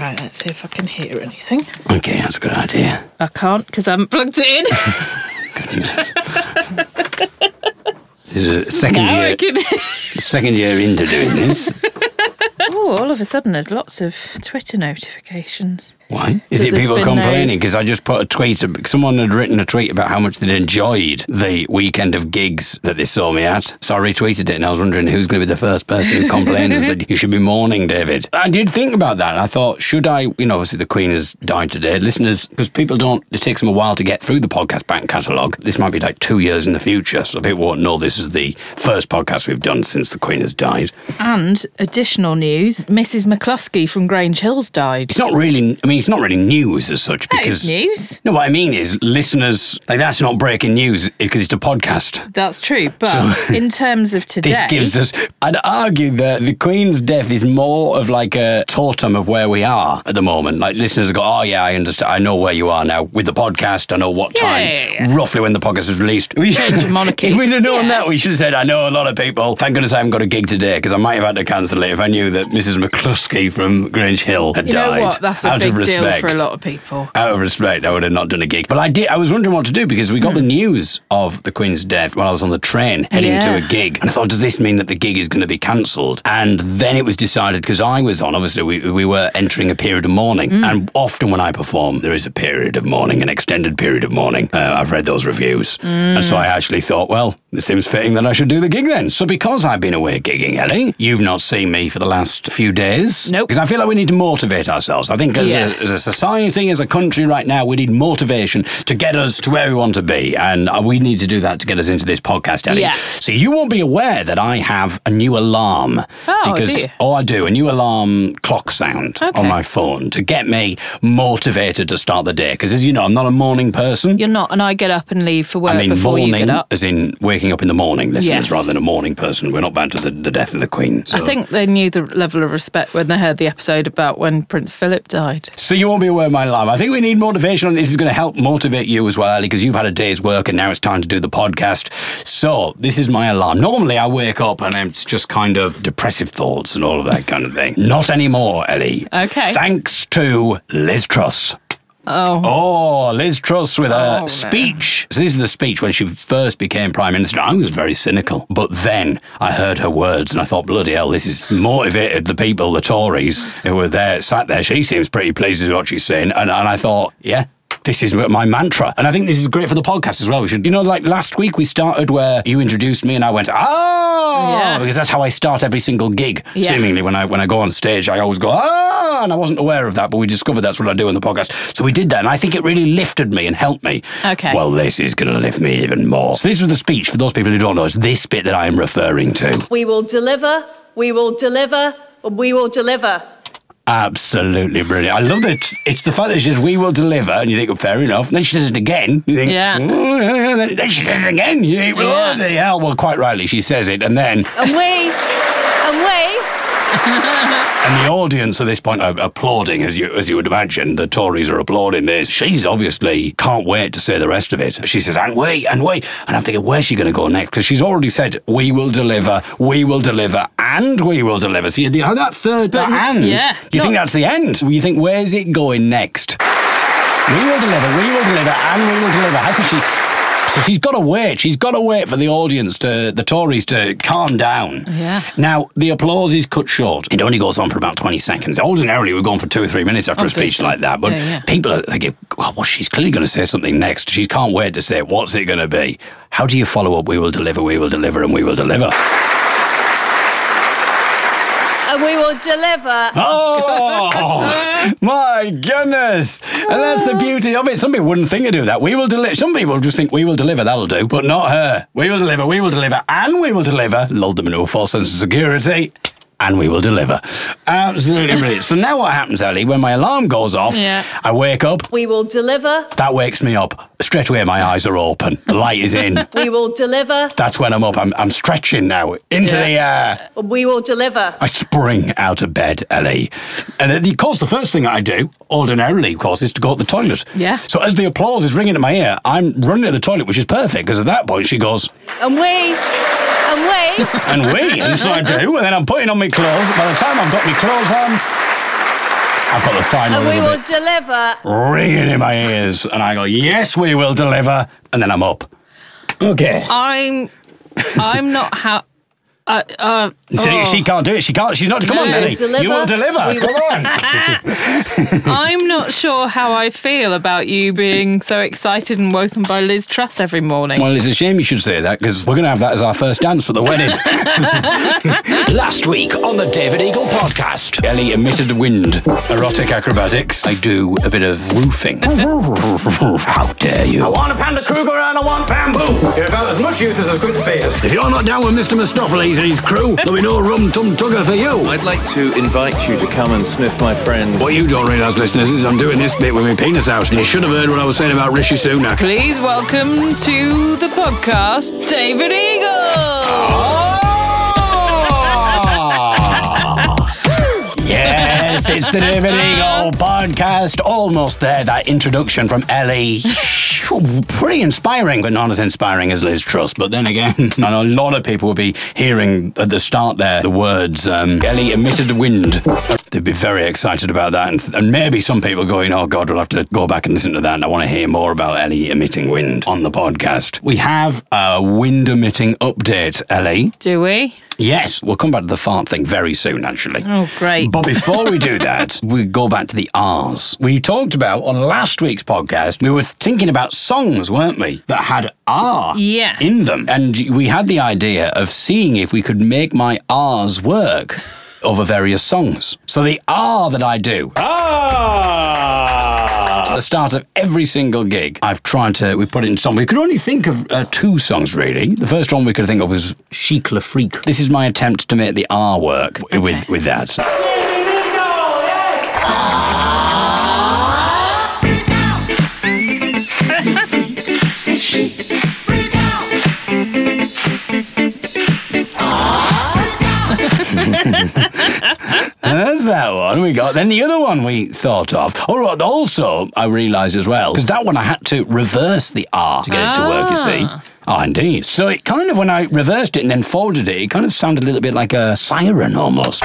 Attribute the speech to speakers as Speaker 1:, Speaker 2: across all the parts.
Speaker 1: Right, let's see if I can hear anything.
Speaker 2: Okay, that's a good idea.
Speaker 1: I can't because I haven't plugged it in.
Speaker 2: Goodness. this is a second
Speaker 1: now I
Speaker 2: year,
Speaker 1: can.
Speaker 2: second year into doing this.
Speaker 1: oh, all of a sudden there's lots of Twitter notifications.
Speaker 2: Why? Is it people complaining? Because I just put a tweet. Someone had written a tweet about how much they'd enjoyed the weekend of gigs that they saw me at. So I retweeted it, and I was wondering who's going to be the first person who complains and said you should be mourning, David. I did think about that. I thought, should I? You know, obviously the Queen has died today. Listeners, because people don't. It takes them a while to get through the podcast back catalogue. This might be like two years in the future, so people won't know this is the first podcast we've done since the Queen has died.
Speaker 1: And additional news: Mrs. McCluskey from Grange Hills died.
Speaker 2: It's not really. I mean, it's not really news as such because
Speaker 1: news.
Speaker 2: No, what I mean is listeners like that's not breaking news because it's a podcast.
Speaker 1: That's true, but
Speaker 2: So-
Speaker 1: in terms of today,
Speaker 2: This gives us. I'd argue that the Queen's death is more of like a totem of where we are at the moment. Like listeners go, "Oh yeah, I understand. I know where you are now with the podcast. I know what
Speaker 1: Yeah,
Speaker 2: time,
Speaker 1: yeah, yeah.
Speaker 2: roughly when the podcast is released."
Speaker 1: Change of monarchy.
Speaker 2: if we'd have known that, we should have said, "I know a lot of people. Thank goodness I haven't got a gig today because I might have had to cancel it if I knew that Mrs. McCluskey from Grange Hill had
Speaker 1: you know
Speaker 2: died."
Speaker 1: what? That's a
Speaker 2: out
Speaker 1: big
Speaker 2: respect.
Speaker 1: for a lot of people.
Speaker 2: Out of respect, I would have not done a gig. But I did. I was wondering what to do because we got the hmm. news of the Queen's death while I was on the train heading to a gig, and I thought, does this mean that the gig is going to be cancelled? And then it was decided because I was on. Obviously, we we were entering a period of mourning, hmm. and often when I perform, there is a period of mourning, an extended period of mourning. Uh, I've read those reviews, hmm. and so I actually thought, well, it seems fitting that I should do the gig then. So because I've been away gigging, Ellie, you've not seen me for the last few days.
Speaker 1: Nope.
Speaker 2: Because I feel like we need to motivate ourselves. I think as,
Speaker 1: Yeah.
Speaker 2: a, as a society, as a country right now, we need motivation to get us to where we want to be. And uh, we need to do that to get us into this podcast, Ellie.
Speaker 1: Yeah.
Speaker 2: So you won't be aware that I have a new alarm.
Speaker 1: Oh,
Speaker 2: because,
Speaker 1: do you?
Speaker 2: Oh, I do. A new alarm clock sound
Speaker 1: Okay.
Speaker 2: on my phone to get me motivated to start the day. Because as you know, I'm not a morning person.
Speaker 1: You're not, and I get up and leave for work
Speaker 2: I mean,
Speaker 1: before you
Speaker 2: morning,
Speaker 1: get up.
Speaker 2: as in waking up in the morning, listeners,
Speaker 1: Yes.
Speaker 2: rather than a morning person. We're not bound to the, the death of the Queen.
Speaker 1: I think they knew the level of respect when they heard the episode about when Prince Philip died.
Speaker 2: So you won't be aware of my alarm. I think we need motivation, and this is going to help motivate you as well, Ali, because you've had a day's work and now it's time to do the podcast. So this is my alarm. Normally I wake up and it's just kind of depressive thoughts and all of that kind of thing. Not anymore, Ellie.
Speaker 1: Okay.
Speaker 2: Thanks to Liz Truss.
Speaker 1: Oh,
Speaker 2: Oh, Liz Truss with
Speaker 1: Oh,
Speaker 2: a
Speaker 1: no.
Speaker 2: speech. So this is the speech when she first became Prime Minister. I was very cynical. But then I heard her words and I thought, bloody hell, this has motivated the people, the Tories who were there, sat there. She seems pretty pleased with what she's saying. And, and I thought, yeah. This is my mantra. And I think this is great for the podcast as well. We should, you know, like last week we started where you introduced me and I went, oh,
Speaker 1: Yeah.
Speaker 2: because that's how I start every single gig.
Speaker 1: Yeah.
Speaker 2: Seemingly, when I when I go on stage, I always go, ah, and I wasn't aware of that, but we discovered that's what I do in the podcast. So we did that, and I think it really lifted me and helped me.
Speaker 1: Okay.
Speaker 2: Well, this is going to lift me even more. So this was the speech for those people who don't know. It's this bit that I am referring to.
Speaker 3: We will deliver, we will deliver, we will deliver.
Speaker 2: Absolutely brilliant. I love that. It's, it's the fact that she says, "We will deliver," and you think, "Fair enough." And then she says it again. You think,
Speaker 1: Yeah.
Speaker 2: "Oh, yeah, yeah." Then- Then she says it again. You think,
Speaker 1: Yeah.
Speaker 2: "Bloody hell!" Well, quite rightly, she says it, and then
Speaker 3: And we, and we,
Speaker 2: And the audience at this point are applauding, as you as you would imagine. The Tories are applauding this. She's obviously can't wait to say the rest of it. She says, "And wait, and wait," and I'm thinking, where's she going to go next? Because she's already said, "We will deliver, we will deliver, and we will deliver." See, the, oh, that third
Speaker 1: But
Speaker 2: and.
Speaker 1: yeah.
Speaker 2: you think that's the end? You think where's it going next? We will deliver, we will deliver, and we will deliver. How could she? So she's got to wait. She's got to wait for the audience to, the Tories to calm down.
Speaker 1: Yeah.
Speaker 2: Now, the applause is cut short. It only goes on for about 20 seconds. Ordinarily, we're going for two or three minutes after a oh,
Speaker 1: speech
Speaker 2: like that. But
Speaker 1: Yeah, yeah.
Speaker 2: people are thinking, oh, well, she's clearly going to say something next. She can't wait to say. What's it going to be? How do you follow up? We will deliver, we will deliver, and we will deliver.
Speaker 3: And we will deliver.
Speaker 2: Oh, my goodness. And that's the beauty of it. Some people wouldn't think to do that. We will deliver. Some people just think we will deliver, that'll do. But not her. We will deliver, we will deliver, and we will deliver. Lulled them into a false sense of security. And we will deliver. Absolutely brilliant. So now what happens, Ellie, when my alarm goes off,
Speaker 1: Yeah.
Speaker 2: I wake up,
Speaker 3: We will deliver,
Speaker 2: that wakes me up. Straight away, my eyes are open. The light is in.
Speaker 3: we will deliver,
Speaker 2: That's when I'm up. I'm, I'm stretching now into the air.
Speaker 3: we will deliver.
Speaker 2: I spring out of bed, Ellie. And of course, the first thing I do, ordinarily, of course, is to go to the toilet.
Speaker 1: Yeah.
Speaker 2: So as the applause is ringing in my ear, I'm running to the toilet, which is perfect, because at that point she goes,
Speaker 3: And we, and we,
Speaker 2: and we, and so I do, and then I'm putting on my clothes. By the time I've got my clothes on, I've got the final
Speaker 3: and we will
Speaker 2: bit
Speaker 3: deliver.
Speaker 2: ringing in my ears, and I go, "Yes, we will deliver," and then I'm up. Okay.
Speaker 1: I'm. I'm not how. Uh, uh,
Speaker 2: See,
Speaker 1: oh.
Speaker 2: she can't do it. She can't. She's not. Come on,
Speaker 1: No.
Speaker 2: Nelly.
Speaker 3: Deliver.
Speaker 2: You will deliver.
Speaker 3: We
Speaker 2: Come on.
Speaker 1: I'm not sure how I feel about you being so excited and woken by Liz Truss every morning.
Speaker 2: Well, it's a shame you should say that because we're going to have that as our first dance for the wedding. Last week on the David Eagle podcast, Ellie emitted wind, erotic acrobatics. I do a bit of roofing. How dare you?
Speaker 4: I want a panda Kruger and I want bamboo. You're about as much use as a good spears.
Speaker 2: If you're not down with Mr. Mistoffelees and his crew, there'll be no rum tum tugger for you.
Speaker 5: I'd like to invite you to come and sniff my friend.
Speaker 2: What you don't realise, listeners, is I'm doing this bit with my penis out, and you should have heard what I was saying about Rishi Sunak.
Speaker 1: Please welcome to the podcast, David Eagle.
Speaker 2: Yes, it's the David Eagle podcast. Almost there. That introduction from Ellie. Pretty inspiring, but not as inspiring as Liz Truss. But then again, I know a lot of people will be hearing at the start there the words um, Ellie emitted the wind. They'd be very excited about that. And, and maybe some people going, oh God, we'll have to go back and listen to that. And I want to hear more about Ellie emitting wind on the podcast. We have a wind emitting update, Ellie.
Speaker 1: Do we?
Speaker 2: Yes, we'll come back to the fart thing very soon, actually.
Speaker 1: Oh, great.
Speaker 2: But before we do that, we go back to the R's. We talked about on last week's podcast, we were thinking about songs, weren't we, that had R
Speaker 1: Yes.
Speaker 2: in them. And we had the idea of seeing if we could make my R's work over various songs. So the R that I do.
Speaker 4: Ah!
Speaker 2: At the start of every single gig, I've tried to, we put it in song. We could only think of uh, two songs, really. The first one we could think of was Chic Le Freak. This is my attempt to make the R work with, with that. That's that one we got. Then the other one we thought of. All right, also, I realised as well, because that one I had to reverse the R to get it to work, you see. Oh, indeed. So it kind of, when I reversed it and then folded it, it kind of sounded a little bit like a siren almost.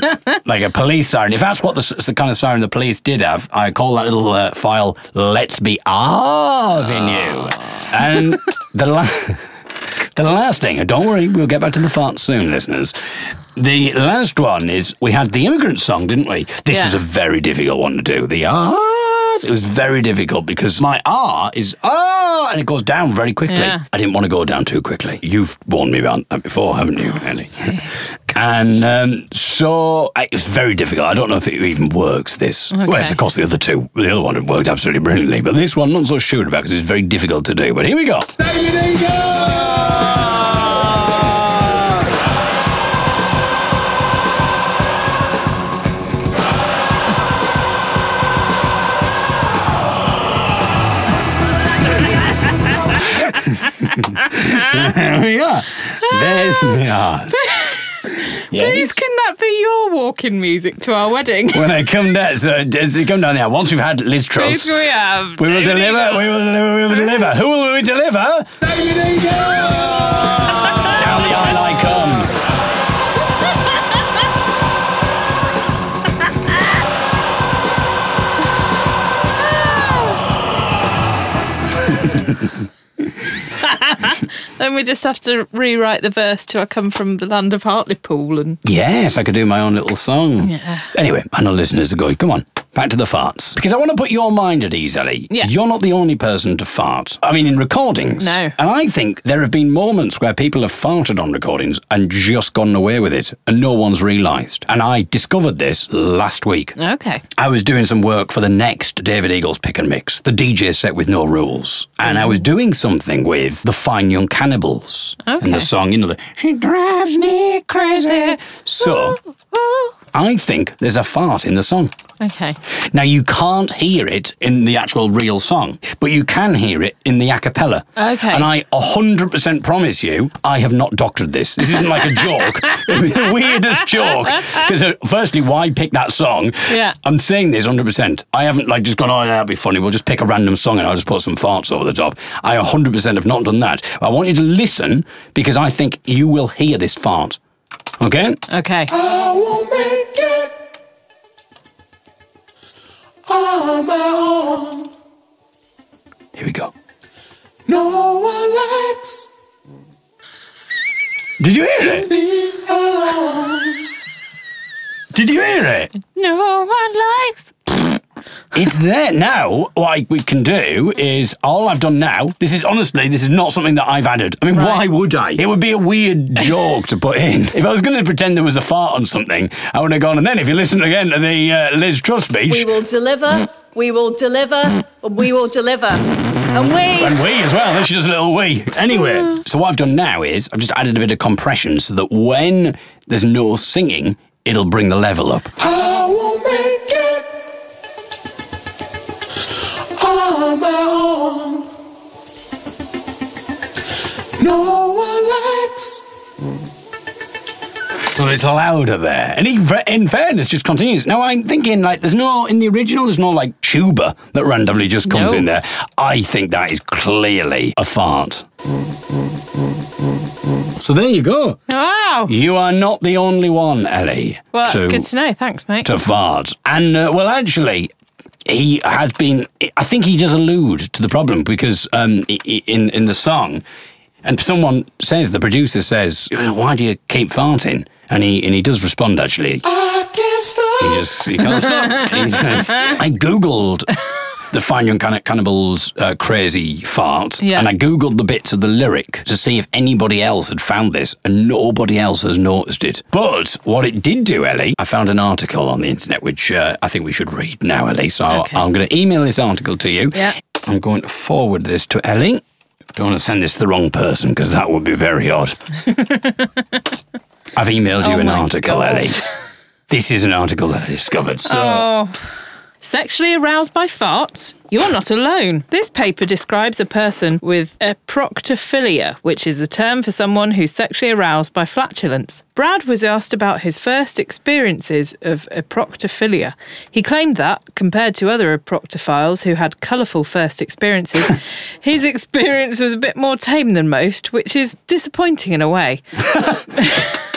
Speaker 2: like a police siren. If that's what the, the kind of siren the police did have, I call that little uh, file "Let's Be Arving You." And the la- the last thing, don't worry, we'll get back to the farts soon, listeners. The last one is we had the immigrant song, didn't we? This
Speaker 1: Yeah.
Speaker 2: was a very difficult one to do. The R's. It was very difficult because my R is ah, and it goes down very quickly.
Speaker 1: Yeah.
Speaker 2: I didn't want to go down too quickly. You've warned me about that before, haven't you, Ellie? and um, so I, it's very difficult. I don't know if it even works. This, well, it's of course the other two. The other one worked absolutely brilliantly, but this one I'm not so sure about because it's very difficult to do. But here we go. There we are. There's the R.
Speaker 1: Please, can that be your walking music to our wedding?
Speaker 2: When I come down, so as we come down there, once we've had Liz Truss,
Speaker 1: Please, we have.
Speaker 2: we will deliver. We will deliver. We will deliver. Who will we deliver? Down the aisle I come.
Speaker 1: Then we just have to rewrite the verse to I come from the land of Hartlepool and
Speaker 2: Yes, I could do my own little song.
Speaker 1: Yeah.
Speaker 2: Anyway, I know listeners are going, come on, back to the farts. Because I want to put your mind at ease, Ellie.
Speaker 1: Yeah.
Speaker 2: You're not the only person to fart. I mean, in recordings.
Speaker 1: No.
Speaker 2: And I think there have been moments where people have farted on recordings and just gotten away with it and no one's realised. And I discovered this last week.
Speaker 1: Okay.
Speaker 2: I was doing some work for the next David Eagles pick and mix, the DJ set with no rules. And I was doing something with the Fine Young Cannibals. And the song, you know, the She Drives Me Crazy. So I think there's a fart in the song.
Speaker 1: Okay.
Speaker 2: Now you can't hear it in the actual real song, but you can hear it in the a cappella.
Speaker 1: Okay.
Speaker 2: And I 100% promise you, I have not doctored this. This isn't like a joke. It's the weirdest joke. Because uh, firstly, why pick that song?
Speaker 1: Yeah.
Speaker 2: I'm saying this 100%. I haven't like just gone, oh, that'd be funny. We'll just pick a random song and I'll just put some farts over the top. I 100% have not done that. I want you to listen because I think you will hear this fart. Okay?
Speaker 1: Okay.
Speaker 6: I won't make it on my own.
Speaker 2: Here we go.
Speaker 6: No one likes
Speaker 2: Did you hear it? Did you hear it?
Speaker 1: No one likes.
Speaker 2: It's there now. What we can do is all I've done now. This is honestly, this is not something that I've added. I mean, why would I? It would be a weird joke to put in. If I was going to pretend there was a fart on something, I would have gone. And then, if you listen again to the uh, Liz Truss speech,
Speaker 3: We will deliver, we will deliver, we will deliver. And we.
Speaker 2: and we as well. Then she does a little we. Anyway, so what I've done now is I've just added a bit of compression so that when there's no singing, it'll bring the level up.
Speaker 6: No one likes
Speaker 2: So it's louder there. And he, in fairness, just continues. Now I'm thinking, like, there's no, in the original, there's no, like, tuba that randomly just comes
Speaker 1: No.
Speaker 2: in there. I think that is clearly a fart. So there you go.
Speaker 1: Wow.
Speaker 2: You are not the only one, Ellie.
Speaker 1: Well, that's
Speaker 2: to,
Speaker 1: good to know. Thanks, mate.
Speaker 2: to fart. And, uh, well, actually, he has been. I think he does allude to the problem because um, i- i- in in the song, and someone says the producer says, "Why do you keep farting?" And he and he does respond actually.
Speaker 6: I can't stop.
Speaker 2: He just he can't stop. He says, I googled the Fine Young Canni- Cannibals uh, crazy fart,
Speaker 1: Yeah.
Speaker 2: and I googled the bits of the lyric to see if anybody else had found this, and nobody else has noticed it. But what it did do, Ellie, I found an article on the internet which uh, I think we should read now, Ellie. So
Speaker 1: Okay.
Speaker 2: I'm going to email this article to you.
Speaker 1: Yeah.
Speaker 2: I'm going to forward this to Ellie. Don't want to send this to the wrong person because that would be very odd. I've emailed you
Speaker 1: Oh
Speaker 2: an article,
Speaker 1: God.
Speaker 2: Ellie. This is an article that I discovered. So
Speaker 1: Oh. Sexually aroused by farts? You're not alone. This paper describes a person with a proctophilia, which is a term for someone who's sexually aroused by flatulence. Brad was asked about his first experiences of proctophilia. He claimed that, compared to other proctophiles who had colourful first experiences, his experience was a bit more tame than most, which is disappointing in a way.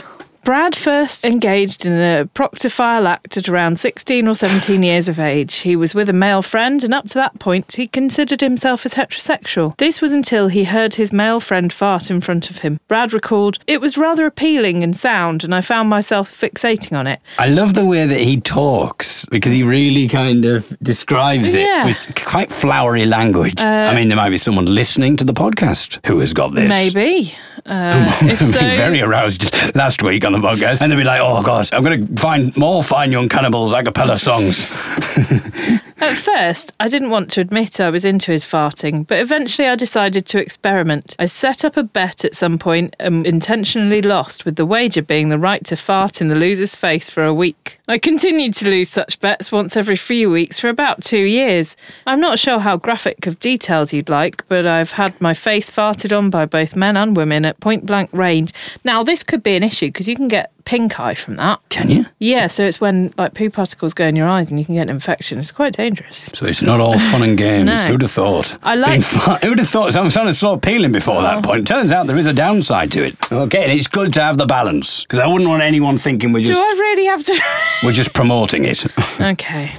Speaker 1: Brad first engaged in a proctophile act at around 16 or 17 years of age. He was with a male friend, and up to that point, he considered himself as heterosexual. This was until he heard his male friend fart in front of him. Brad recalled, It was rather appealing in sound, and I found myself fixating on it.
Speaker 2: I love the way that he talks because he really kind of describes it
Speaker 1: Yeah.
Speaker 2: with quite flowery language. Uh, I mean, there might be someone listening to the podcast who has got this.
Speaker 1: Maybe. Uh, if so,
Speaker 2: very aroused last week on the podcast, and they'll be like, "Oh God, I'm going to find more fine young cannibals a cappella songs."
Speaker 1: At first, I didn't want to admit I was into his farting, but eventually I decided to experiment. I set up a bet at some point and intentionally lost, with the wager being the right to fart in the loser's face for a week. I continued to lose such bets once every few weeks for about two years. I'm not sure how graphic of details you'd like, but I've had my face farted on by both men and women at point blank range. Now, this could be an issue because you can get pink eye from that.
Speaker 2: Can you?
Speaker 1: Yeah, so it's when like poo particles go in your eyes and you can get an infection. It's quite dangerous.
Speaker 2: So it's not all fun and games.
Speaker 1: No.
Speaker 2: Who'd have thought?
Speaker 1: I like-
Speaker 2: fi- Who'd have thought? I'm sounding so appealing before that oh. point. Turns out there is a downside to it. Okay, and it's good to have the balance because I wouldn't want anyone thinking we're just.
Speaker 1: Do I really have to?
Speaker 2: we're just promoting it.
Speaker 1: okay.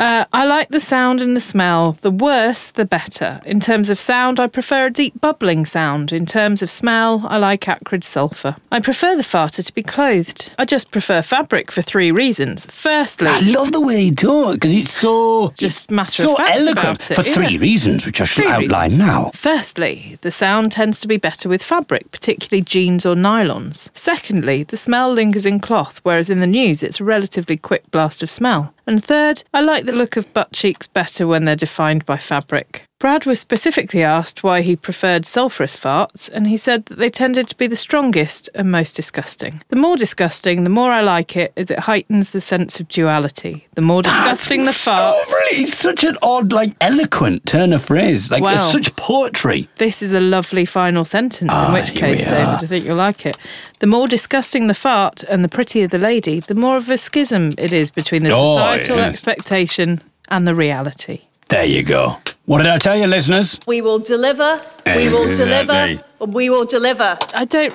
Speaker 1: Uh, I like the sound and the smell. The worse, the better. In terms of sound, I prefer a deep bubbling sound. In terms of smell, I like acrid sulphur. I prefer the farter to be clothed. I just prefer fabric for three reasons. Firstly,
Speaker 2: I love the way he talks because it's so
Speaker 1: Just matter
Speaker 2: so
Speaker 1: of fact
Speaker 2: eloquent
Speaker 1: it,
Speaker 2: for three
Speaker 1: yeah.
Speaker 2: reasons, which I shall
Speaker 1: Three
Speaker 2: outline
Speaker 1: reasons.
Speaker 2: now.
Speaker 1: Firstly, the sound tends to be better with fabric, particularly jeans or nylons. Secondly, the smell lingers in cloth, whereas in the news it's a relatively quick blast of smell. And third, I like the look of butt cheeks better when they're defined by fabric.
Speaker 7: Brad was specifically asked why he preferred sulphurous farts, and he said that they tended to be the strongest and most disgusting. The more disgusting, the more I like it, as it heightens the sense of duality. The more disgusting the
Speaker 2: So
Speaker 7: fart,
Speaker 2: really, it's such an odd, like, eloquent turn of phrase. Like, there's such poetry.
Speaker 7: This is a lovely final sentence,
Speaker 2: Ah,
Speaker 7: in which
Speaker 2: here
Speaker 7: case, David,
Speaker 2: are.
Speaker 7: I think you'll like it. The more disgusting the fart and the prettier the lady, the more of a schism it is between the
Speaker 2: Oh,
Speaker 7: societal
Speaker 2: yes.
Speaker 7: expectation and the reality.
Speaker 2: There you go. What did I tell you, listeners?
Speaker 3: We will deliver, we will deliver, we will deliver.
Speaker 7: I don't,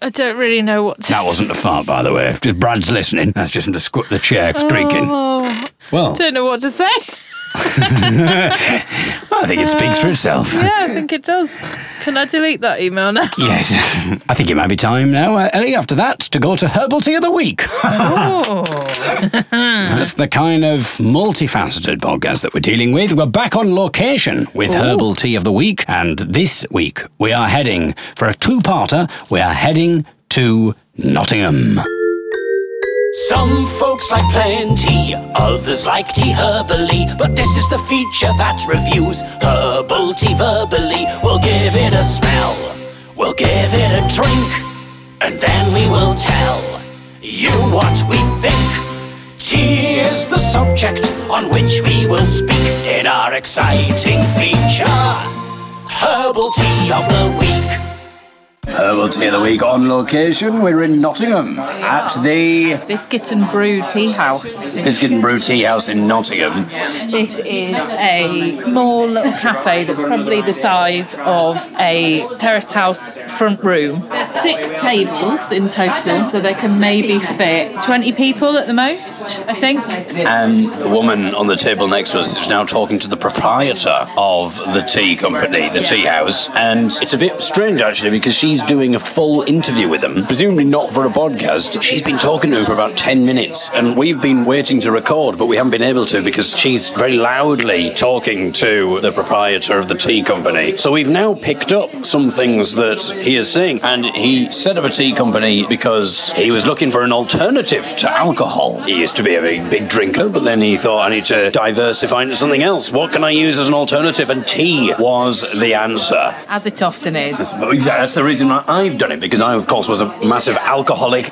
Speaker 7: I don't really know what to
Speaker 2: That wasn't a fart, by the way. If just Brad's listening, that's just him to squ- the chair oh, squeaking.
Speaker 7: Oh,
Speaker 2: Well,
Speaker 7: don't know what to say.
Speaker 2: I think it speaks for itself.
Speaker 7: Yeah, I think it does. Can I delete that email now?
Speaker 2: Yes. I think it might be time now, uh, Ellie, after that, to go to Herbal Tea of the Week.
Speaker 7: Oh,
Speaker 2: That's the kind of multifaceted podcast that we're dealing with. We're back on location with Herbal Tea of the Week, and this week we are heading for a two parter. We are heading to Nottingham.
Speaker 8: Some folks like plain tea, others like tea herbally. But this is the feature that reviews herbal tea verbally. We'll give it a smell, we'll give it a drink, and then we will tell you what we think. Tea is the subject on which we will speak in our exciting feature Herbal Tea of the Week.
Speaker 2: Herbal Tea of the Week on location. We're in Nottingham at the
Speaker 1: Biscuit and Brew Tea House.
Speaker 2: Biscuit and Brew Tea House in Nottingham.
Speaker 1: This is a small little cafe that's probably the size of a terraced house front room. There's six tables in total, so they can maybe fit 20 people at the most, I think.
Speaker 2: And the woman on the table next to us is now talking to the proprietor of the tea company, the tea house. And it's a bit strange actually because she's doing a full interview with them, presumably not for a podcast. She's been talking to him for about 10 minutes and we've been waiting to record, but we haven't been able to because she's very loudly talking to the proprietor of the tea company. So we've now picked up some things that he is saying. And he set up a tea company because he was looking for an alternative to alcohol. He used to be a very big drinker, but then he thought, I need to diversify into something else. What can I use as an alternative? And tea was the answer.
Speaker 1: As it often is.
Speaker 2: Exactly. That's the reason why I've done it because I, of course, was a massive alcoholic.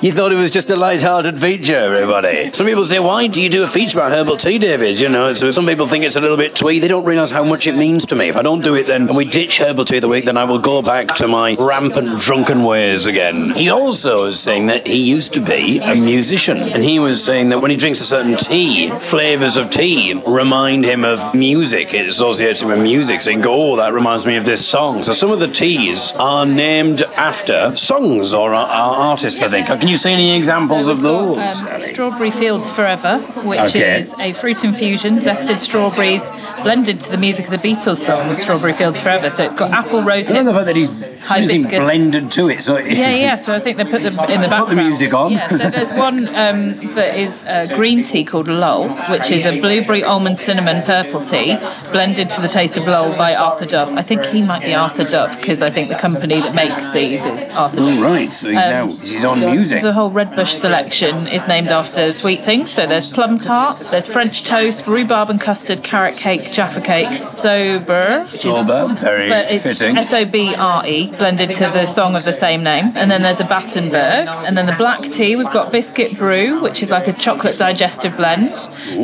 Speaker 2: You thought it was just a light-hearted feature, everybody. Some people say, "Why do you do a feature about herbal tea, David?" You know, so some people think it's a little bit twee. They don't realise how much it means to me. If I don't do it, then and we ditch herbal tea of the week, then I will go back to my rampant drunken ways again. He also is saying that he used to be a musician, and he was saying that when he drinks a certain tea, flavours of tea remind him of music. It associates him with music. So "Oh, that reminds me of this song." So some of the teas are named after songs or are, artists. I think. Can you see any examples of those?
Speaker 1: Um, Strawberry Fields Forever, which
Speaker 2: Okay.
Speaker 1: is a fruit infusion, zested strawberries, blended to the music of the Beatles song Strawberry Fields Forever. So it's got apple, rose
Speaker 2: I love the fact that he's
Speaker 1: Hibiscus.
Speaker 2: blended to it. So
Speaker 1: Yeah, yeah. So I think they put them in the background.
Speaker 2: the music on.
Speaker 1: Yeah. So there's one um, that is uh, green tea called Lull, which is a blueberry almond cinnamon purple tea blended to the taste of Lull by Arthur Dove. I think he might be Arthur Dove because I think the company that makes these is Arthur Dove.
Speaker 2: Oh, right. So he's now he's on music.
Speaker 1: The whole Red Bush selection is named after sweet things. So there's plum tart, there's French toast, rhubarb and custard, carrot cake, jaffa cake, sober,
Speaker 2: Sober, very fitting.
Speaker 1: S O B R E, blended to the song of the same name. And then there's a Battenberg. And then the black tea, we've got biscuit brew, which is like a chocolate digestive blend.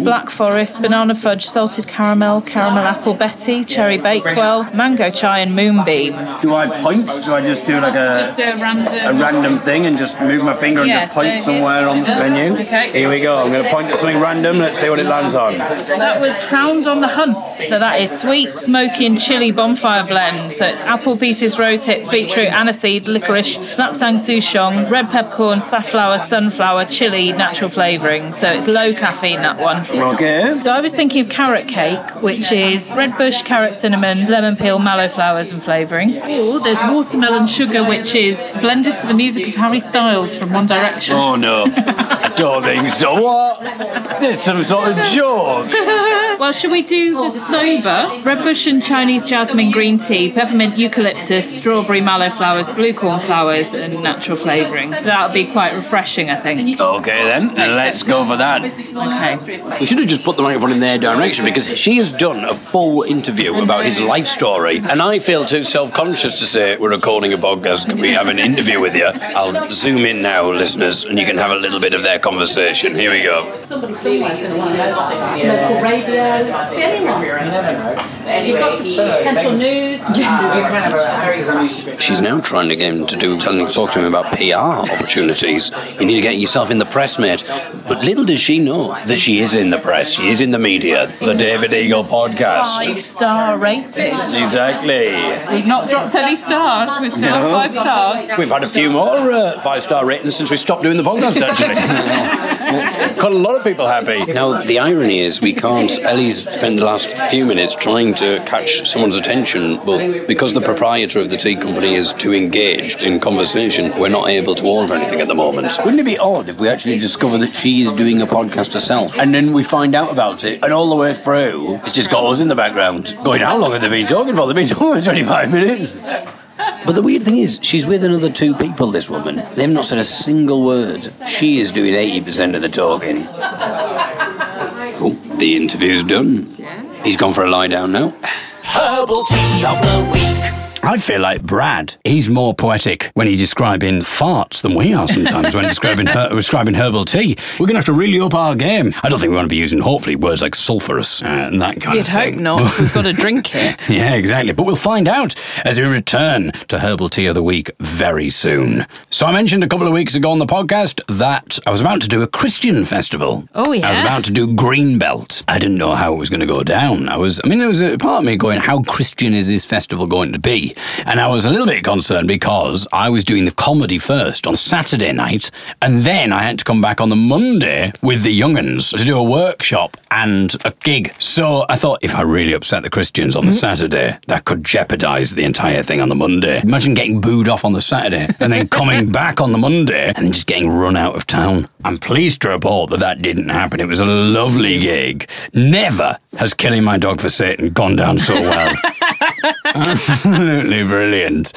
Speaker 1: Black forest, banana fudge, salted caramel, caramel apple Betty, cherry bakewell, mango chai, and moonbeam.
Speaker 2: Do I point? Do I just do like a
Speaker 1: Just a random.
Speaker 2: a random thing and just move my finger and
Speaker 1: Yeah,
Speaker 2: just point
Speaker 1: so
Speaker 2: somewhere on the menu?
Speaker 1: Okay.
Speaker 2: Here we go. I'm going to point at something random. Let's see what it lands on.
Speaker 1: That was Found on the Hunt. So that is sweet, smoky, and chili bonfire blend. So it's apple, beetroot, rosehip, beetroot, aniseed, licorice, lapsang souchong, red peppercorn, safflower, sunflower, chili, natural flavouring. So it's low caffeine, that one.
Speaker 2: Okay.
Speaker 1: So I was thinking of carrot cake, which is red bush, carrot, cinnamon, lemon peel, mallow flowers, and flavouring. Or there's watermelon sugar, which is blended to the music of Harry Styles from One Direction.
Speaker 2: Oh no, I don't think so. What? It's some sort of joke.
Speaker 1: Well, should we do the sober? Red bush and Chinese jasmine green tea, peppermint eucalyptus, strawberry.
Speaker 9: Strawberry mallow flowers, blue corn flowers, and natural flavouring. That'll be quite refreshing, I think.
Speaker 2: Okay then, let's go for that.
Speaker 9: Okay.
Speaker 2: We should have just put the microphone in their direction because she has done a full interview about his life story, and I feel too self-conscious to say we're recording a podcast. Can we have an interview with you? I'll zoom in now, listeners, and you can have a little bit of their conversation. Here we go.
Speaker 3: Somebody somewhere's going to want to know about it. Local radio, anyone. You've got to Central News.
Speaker 2: She's now trying to get him to do telling talk to him about PR opportunities. You need to get yourself in the press, mate. But little does she know that she is in the press. She is in the media. The David Eagle podcast.
Speaker 9: Five star rated.
Speaker 2: Exactly.
Speaker 9: We've not dropped any stars. We've still
Speaker 2: No.
Speaker 9: five stars.
Speaker 2: We've had a few more uh, five star ratings since we stopped doing the podcast, actually. it's got a lot of people happy. Now, the irony is we can't. Ellie's spent the last few minutes trying to catch someone's attention, but because the proprietor of the tea company is too engaged in conversation, we're not able to order anything at the moment. Wouldn't it be odd if we actually discover that she is doing a podcast herself and then we find out about it, and all the way through, it's just got us in the background going, How long have they been talking for? They've been talking for 25 minutes. But the weird thing is, she's with another two people, this woman. They've not said a single word. She is doing 80% of the talking. Oh, the interview's done. He's gone for a lie down now.
Speaker 8: Herbal tea of the week.
Speaker 2: I feel like Brad. He's more poetic when he's describing farts than we are sometimes when describing her- describing herbal tea. We're going to have to really up our game. I don't think we want to be using, hopefully, words like sulphurous uh, and that kind
Speaker 1: You'd
Speaker 2: of
Speaker 1: hope not. We've got to drink it.
Speaker 2: Yeah, exactly. But we'll find out as we return to Herbal Tea of the Week very soon. So I mentioned a couple of weeks ago on the podcast that I was about to do a Christian festival.
Speaker 1: Oh, yeah?
Speaker 2: I was about to do Greenbelt. I didn't know how it was going to go down. I was, I mean, there was a part of me going, how Christian is this festival going to be? And I was a little bit concerned because I was doing the comedy first on Saturday night, and then I had to come back on the Monday with the younguns to do a workshop and a gig. So I thought if I really upset the Christians on the mm-hmm. Saturday, that could jeopardize the entire thing on the Monday. Imagine getting booed off on the Saturday and then coming back on the Monday and then just getting run out of town. I'm pleased to report that that didn't happen. It was a lovely gig. Never has killing my dog for Satan gone down so well. Absolutely brilliant.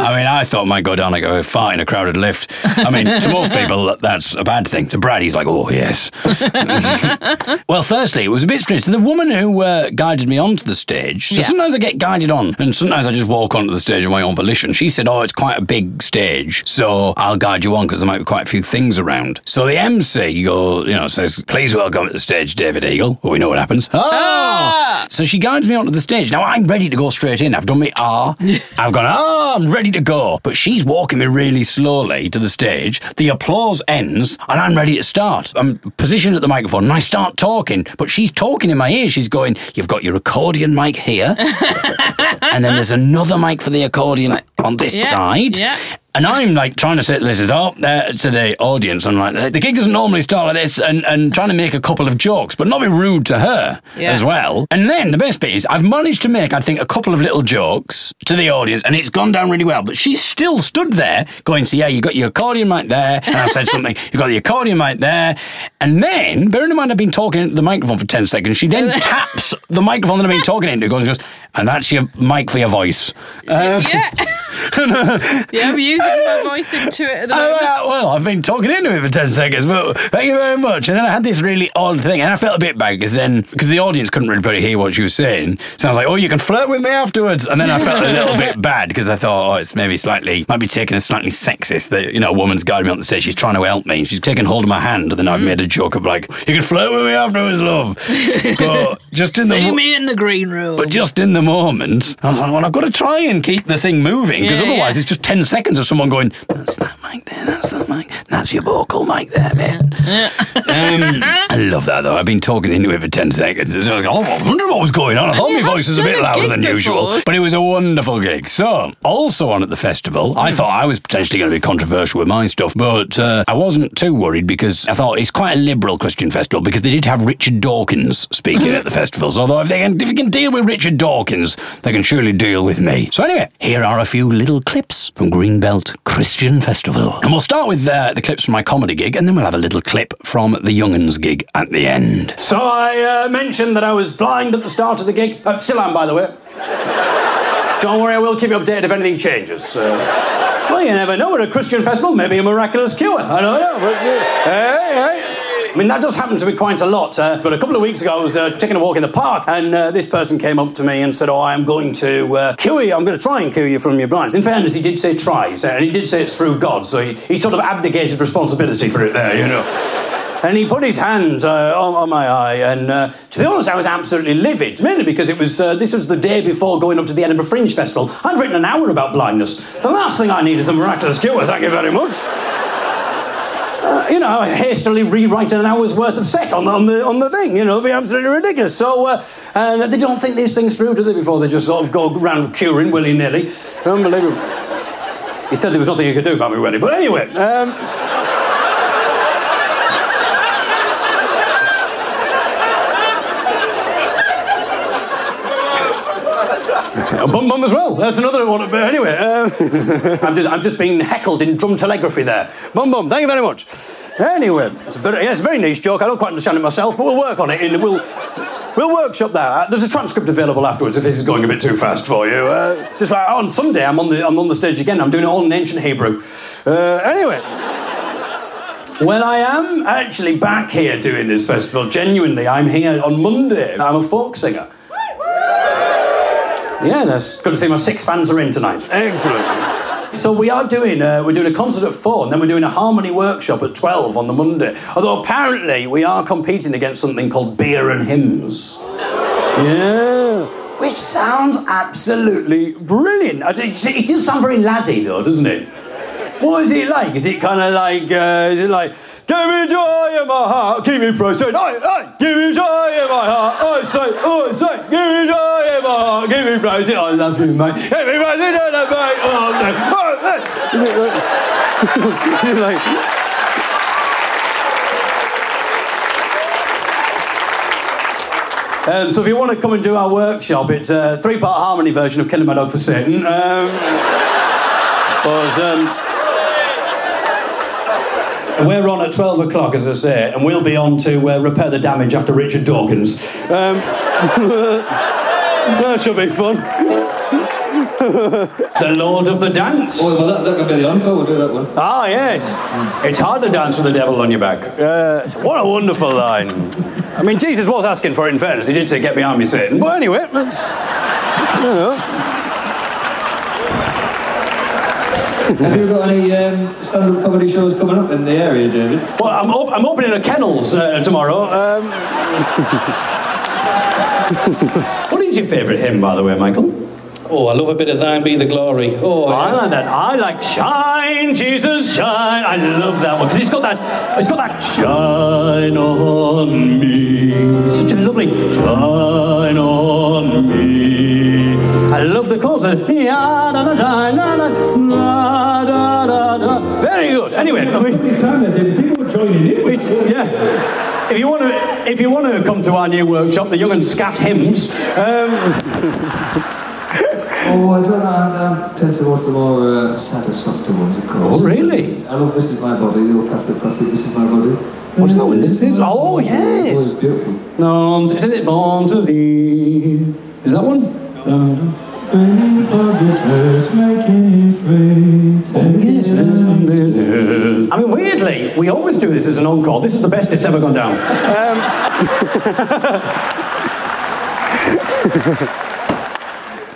Speaker 2: I mean, I thought might go down like a fart in a crowded lift. I mean, to most people, that's a bad thing. To Brad, he's like, oh, yes. well, firstly, it was a bit strange. So the woman who uh, guided me onto the stage, so
Speaker 1: Yeah.
Speaker 2: sometimes I get guided on, and sometimes I just walk onto the stage of my own volition. She said, oh, it's quite a big stage, so I'll guide you on because there might be quite a few things around. So the MC go, you know, says, please welcome to the stage, David Eagle. Well, we know what happens. Oh! So she guides me onto the stage. Now I'm ready to go straight in. I've done my R. I've gone, oh, I'm ready to go. But she's walking me really slowly to the stage. The applause ends and I'm ready to start. I'm positioned at the microphone and I start talking, but she's talking in my ear. She's going, You've got your accordion mic here. and then there's another mic for the accordion on this
Speaker 1: Yeah,
Speaker 2: side.
Speaker 1: yeah.
Speaker 2: And I'm like trying to say this is up there to the audience. I'm like, the gig doesn't normally start like this, and, and trying to make a couple of jokes, but not be rude to her
Speaker 1: Yeah.
Speaker 2: as well. And then the best bit is I've managed to make, I think, a couple of little jokes to the audience, and it's gone down really well. But she's still stood there going, so yeah, you got your accordion mic there, and I've said something, you got the accordion mic there. And then, bearing in mind I've been talking into the microphone for 10 seconds, she then taps the microphone that I've been talking into, goes, and goes, and that's your mic for your voice. Uh,
Speaker 1: Yeah. yeah, I'm using my voice into it moment.
Speaker 2: well, I've been talking into it for 10 seconds, but thank you very much. And then I had this really odd thing, and I felt a bit bad because then, because the audience couldn't really hear what she was saying. So I was like, oh, you can flirt with me afterwards. And then I felt a little bit bad because I thought, oh, it's maybe slightly, might be taken as slightly sexist that, you know, a woman's guiding me on the stage. She's trying to help me. She's taking hold of my hand, and then I've made a joke of like, you can flirt with me afterwards, love. But just in the.
Speaker 1: See me in the green room.
Speaker 2: but just in the moment, I was like, well, I've got to try and keep the thing moving because
Speaker 1: Yeah,
Speaker 2: otherwise
Speaker 1: yeah.
Speaker 2: it's just 10 seconds of someone going, that's that mic there, that's that mic, that's your vocal mic there, mate. um, I love that though. I've been talking into it for 10 seconds. It's like, oh, I wonder what was going on. I thought my voice was a bit louder than usual, but it was a wonderful gig. So, also on at the festival, I thought I was potentially going to be controversial with my stuff, but uh, I wasn't too worried because I thought it's quite a liberal Christian festival because they did have Richard Dawkins speaking at the festival. So, I if they can, if we can deal with Richard Dawkins, they can surely deal with me. So, anyway, here are a few little clips from Greenbelt Christian Festival. And we'll start with uh, the clips from my comedy gig, and then we'll have a little clip from the Younguns gig at the end.
Speaker 4: So I uh, mentioned that I was blind at the start of the gig. Uh, still am, by the way.
Speaker 2: Don't worry, I will keep you updated if anything changes. Well, you never know. At a Christian festival, maybe a miraculous cure. I don't know. But, uh, hey, hey. I mean, that does happen to me quite a lot. Uh, but a couple of weeks ago, I was uh, taking a walk in the park, and uh, this person came up to me and said, "Oh, I'm going to uh, cure you. I'm going to try and cure you from your blindness." In fairness, he did say try, and he did say it's through God, so he, he sort of abdicated responsibility for it there, you know. And he put his hand uh, on, on my eye, and uh, to be honest, I was absolutely livid. Mainly because it was uh, this was the day before going up to the Edinburgh Fringe Festival. I'd written an hour about blindness. The last thing I need is a miraculous cure. Thank you very much. Uh, you know, hastily rewrite an hour's worth of set on, on the on the thing. You know, it'd be absolutely ridiculous. So, uh, and they don't think these things through, do they? Before they just sort of go around curing willy nilly. Unbelievable. He said there was nothing he could do about me wedding, but anyway. Um, bum bum as well. That's another one. But anyway, um, I'm just I'm just being heckled in drum telegraphy there. Bum bum. Thank you very much. Anyway, it's a very yeah, it's a very niche joke. I don't quite understand it myself, but we'll work on it. And we'll we'll workshop that. Uh, there's a transcript available afterwards if this is going a bit too fast for you. Uh, just like on Sunday, I'm on the I'm on the stage again. I'm doing it all in ancient Hebrew. Uh, anyway. When I am actually back here doing this festival, genuinely, I'm here on Monday. I'm a folk singer. Yeah, that's good to see my six fans are in tonight. Excellent. So we are doing uh, we're doing a concert at four, and then we're doing a harmony workshop at twelve on the Monday. Although apparently we are competing against something called beer and hymns. Yeah, which sounds absolutely brilliant. It does sound very laddie though, doesn't it? What is it like? Is it kind of like, uh, is it like, give me joy in my heart, keep me praising, hey, hey, give me joy in my heart, I say, I say, give me joy in my heart, give me praising, I love you, mate, give me praising, and I mate, oh, no, oh. Is it like- Um, so if you want to come and do our workshop, it's a three-part harmony version of Killing My Dog for Satan. Um, but, um, we're on at 12 o'clock, as I say, and we'll be on to uh, repair the damage after Richard Dawkins. Um, that should be fun. the Lord of the Dance.
Speaker 10: Oh, well, that, that can be the encore. We'll do that one.
Speaker 2: Ah, yes. It's hard to dance with the devil on your back. Uh, what a wonderful line. I mean, Jesus was asking for it in fairness. He did say, get behind me, Satan. But anyway, that's, you know.
Speaker 10: Have you got any um, stand-up comedy shows coming up in the area, David?
Speaker 2: Well, I'm, op- I'm opening a kennels uh, tomorrow. Um, what is your favourite hymn, by the way, Michael?
Speaker 11: Oh, I love a bit of Thine Be the Glory. Oh,
Speaker 2: I
Speaker 11: yes.
Speaker 2: like that. I like Shine, Jesus, shine. I love that one because it's got that. It's got that shine on me. It's such a lovely shine on me. I love the chorus. Anyway, I mean,
Speaker 10: People are joining in.
Speaker 2: it's, yeah. If you want to, if you want to come to our new workshop, the Young and Scat Hymns. Um,
Speaker 10: Oh, I don't know. I tend to watch the more uh, sadder, softer ones, of course.
Speaker 2: Oh, really?
Speaker 10: I love This Is My Body, the old Catholic classic, This Is My Body.
Speaker 2: What's that one? This is. Oh, yes.
Speaker 10: Oh, it's beautiful.
Speaker 2: No, isn't it born to thee? Is that one?
Speaker 10: Making free.
Speaker 2: Oh. I mean, weirdly, we always do this as an encore. This is the best it's ever gone down.
Speaker 1: Um,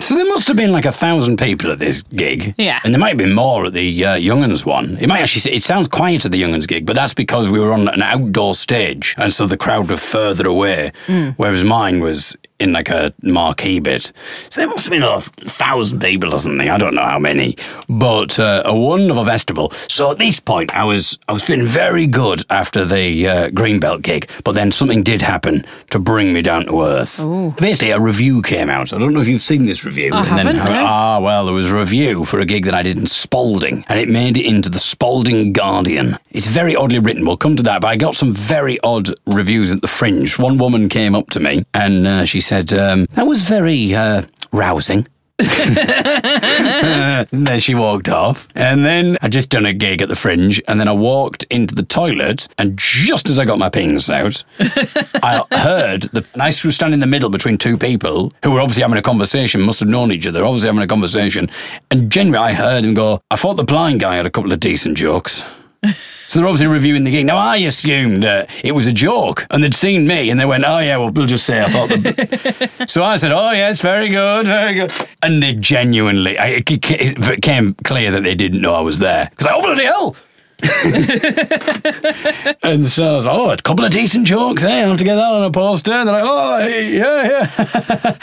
Speaker 1: So there must have been like a thousand people at this gig.
Speaker 12: Yeah.
Speaker 1: And there might have been more at the uh, Young'uns one. It might actually, it sounds quiet at the Young'uns gig, but that's because we were on an outdoor stage and so the crowd were further away, whereas mine was in like a marquee bit. So there must have been a thousand people or something. I don't know how many, but uh, a wonderful festival. So at this point, I was I was feeling very good after the uh, Greenbelt gig, but then something did happen to bring me down to earth. Basically, a review came out. I don't know if you've seen this review.
Speaker 12: I
Speaker 1: and then,
Speaker 12: no.
Speaker 1: Ah, well, there was a review for a gig that I did in Spalding, and it made it into the Spalding Guardian. It's very oddly written. We'll come to that, but I got some very odd reviews at the Fringe. One woman came up to me and uh, she said, um, That was very uh, rousing.
Speaker 2: And then she walked off. And then I just done a gig at the Fringe, and then I walked into the toilet, and just as I got my pings out, I heard the. And I was standing in the middle between two people who were obviously having a conversation, must have known each other, obviously having a conversation, and generally, I heard him go, "I thought the blind guy had a couple of decent jokes." So they're obviously reviewing the gig. Now I assumed uh, it was a joke, and they'd seen me, and they went, "Oh yeah, well we'll just say I thought." The... so I said, "Oh yes, very good, very good," and they genuinely, I, it ca- it became clear that they didn't know I was there because like, oh bloody hell. and so I was like, oh, a couple of decent jokes, eh? I'll have to get that on a poster. And they're like, oh, hey, yeah, yeah.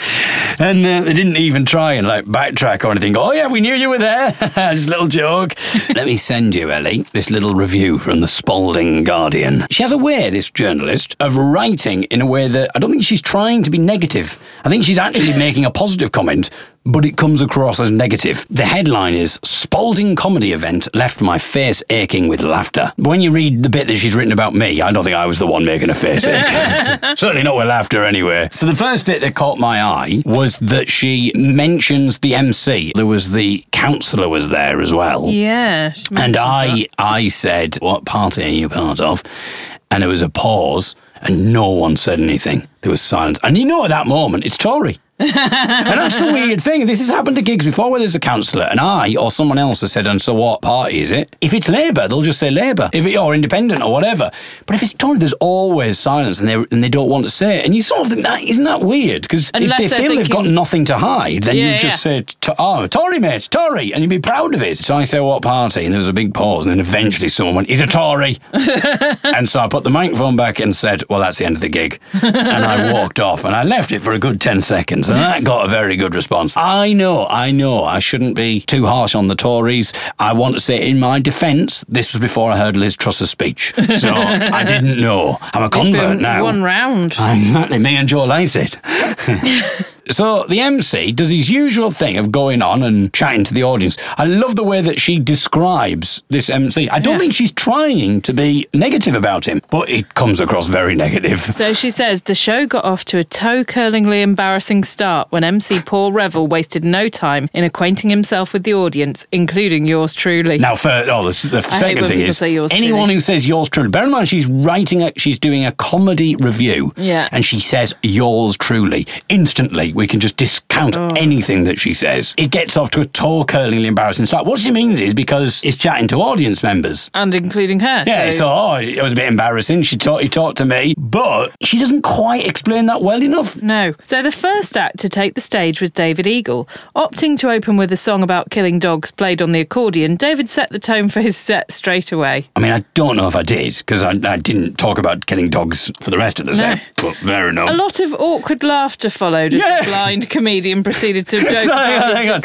Speaker 2: and uh, they didn't even try and like backtrack or anything. Go, oh, yeah, we knew you were there. Just a little joke. Let me send you, Ellie, this little review from the Spalding Guardian. She has a way, this journalist, of writing in a way that I don't think she's trying to be negative. I think she's actually making a positive comment but it comes across as negative. The headline is Spalding comedy event left my face aching with laughter. When you read the bit that she's written about me, I don't think I was the one making a face ache. Certainly not with laughter anyway. So the first bit that caught my eye was that she mentions the MC. There was the councillor was there as well.
Speaker 1: Yeah.
Speaker 2: And I, I said, "What party are you part of?" And there was a pause, and no one said anything. There was silence, and you know, at that moment, it's Tory. And that's the weird thing. This has happened to gigs before where there's a councillor, and I or someone else has said, "And so what party is it?" If it's Labour, they'll just say Labour, if it, or Independent or whatever. But if it's Tory, there's always silence, and they and they don't want to say it. And you sort of think that isn't that weird? Because if they feel they've got nothing to hide, then
Speaker 1: Yeah,
Speaker 2: you just
Speaker 1: yeah.
Speaker 2: say, "Oh, Tory mate, Tory," and you'd be proud of it. So I say, "What party?" And there was a big pause, and then eventually someone went, "He's a Tory." and so I put the microphone back and said, Well, that's the end of the gig. and I walked off and I left it for a good 10 seconds. And that got a very good response. I know, I know, I shouldn't be too harsh on the Tories. I want to say, in my defence, this was before I heard Liz Truss's speech. So I didn't know. I'm a convert now.
Speaker 1: One round.
Speaker 2: Exactly, me and Joe Lycett. so the MC does his usual thing of going on and chatting to the audience. I love the way that she describes this MC. I don't
Speaker 1: Yeah.
Speaker 2: think she's trying to be negative about him, but it comes across very negative.
Speaker 1: So she says the show got off to a toe curlingly embarrassing start when MC Paul Revel wasted no time in acquainting himself with the audience, including yours truly.
Speaker 2: Now, for oh, the, the second thing is anyone
Speaker 1: truly.
Speaker 2: who says yours truly. Bear in mind, she's writing a, she's doing a comedy review,
Speaker 1: Yeah.
Speaker 2: and she says yours truly. Instantly, we can just discount
Speaker 1: Oh.
Speaker 2: anything that she says. It gets off to a tall, curlingly embarrassing start. What she means is because it's chatting to audience members.
Speaker 1: And including her.
Speaker 2: Yeah, so oh, it was a bit embarrassing. She talked, he talked to me, but she doesn't quite explain that well enough.
Speaker 1: No. So the first act to take the stage was David Eagle. Opting to open with a song about killing dogs played on the accordion, David set the tone for his set straight away.
Speaker 2: I mean, I don't know if I did because I, I didn't talk about killing dogs for the rest of the set. But fair enough.
Speaker 1: A lot of awkward laughter followed as
Speaker 2: Yeah.
Speaker 1: Blind comedian proceeded to joke
Speaker 2: So, hang
Speaker 1: about
Speaker 2: hang on.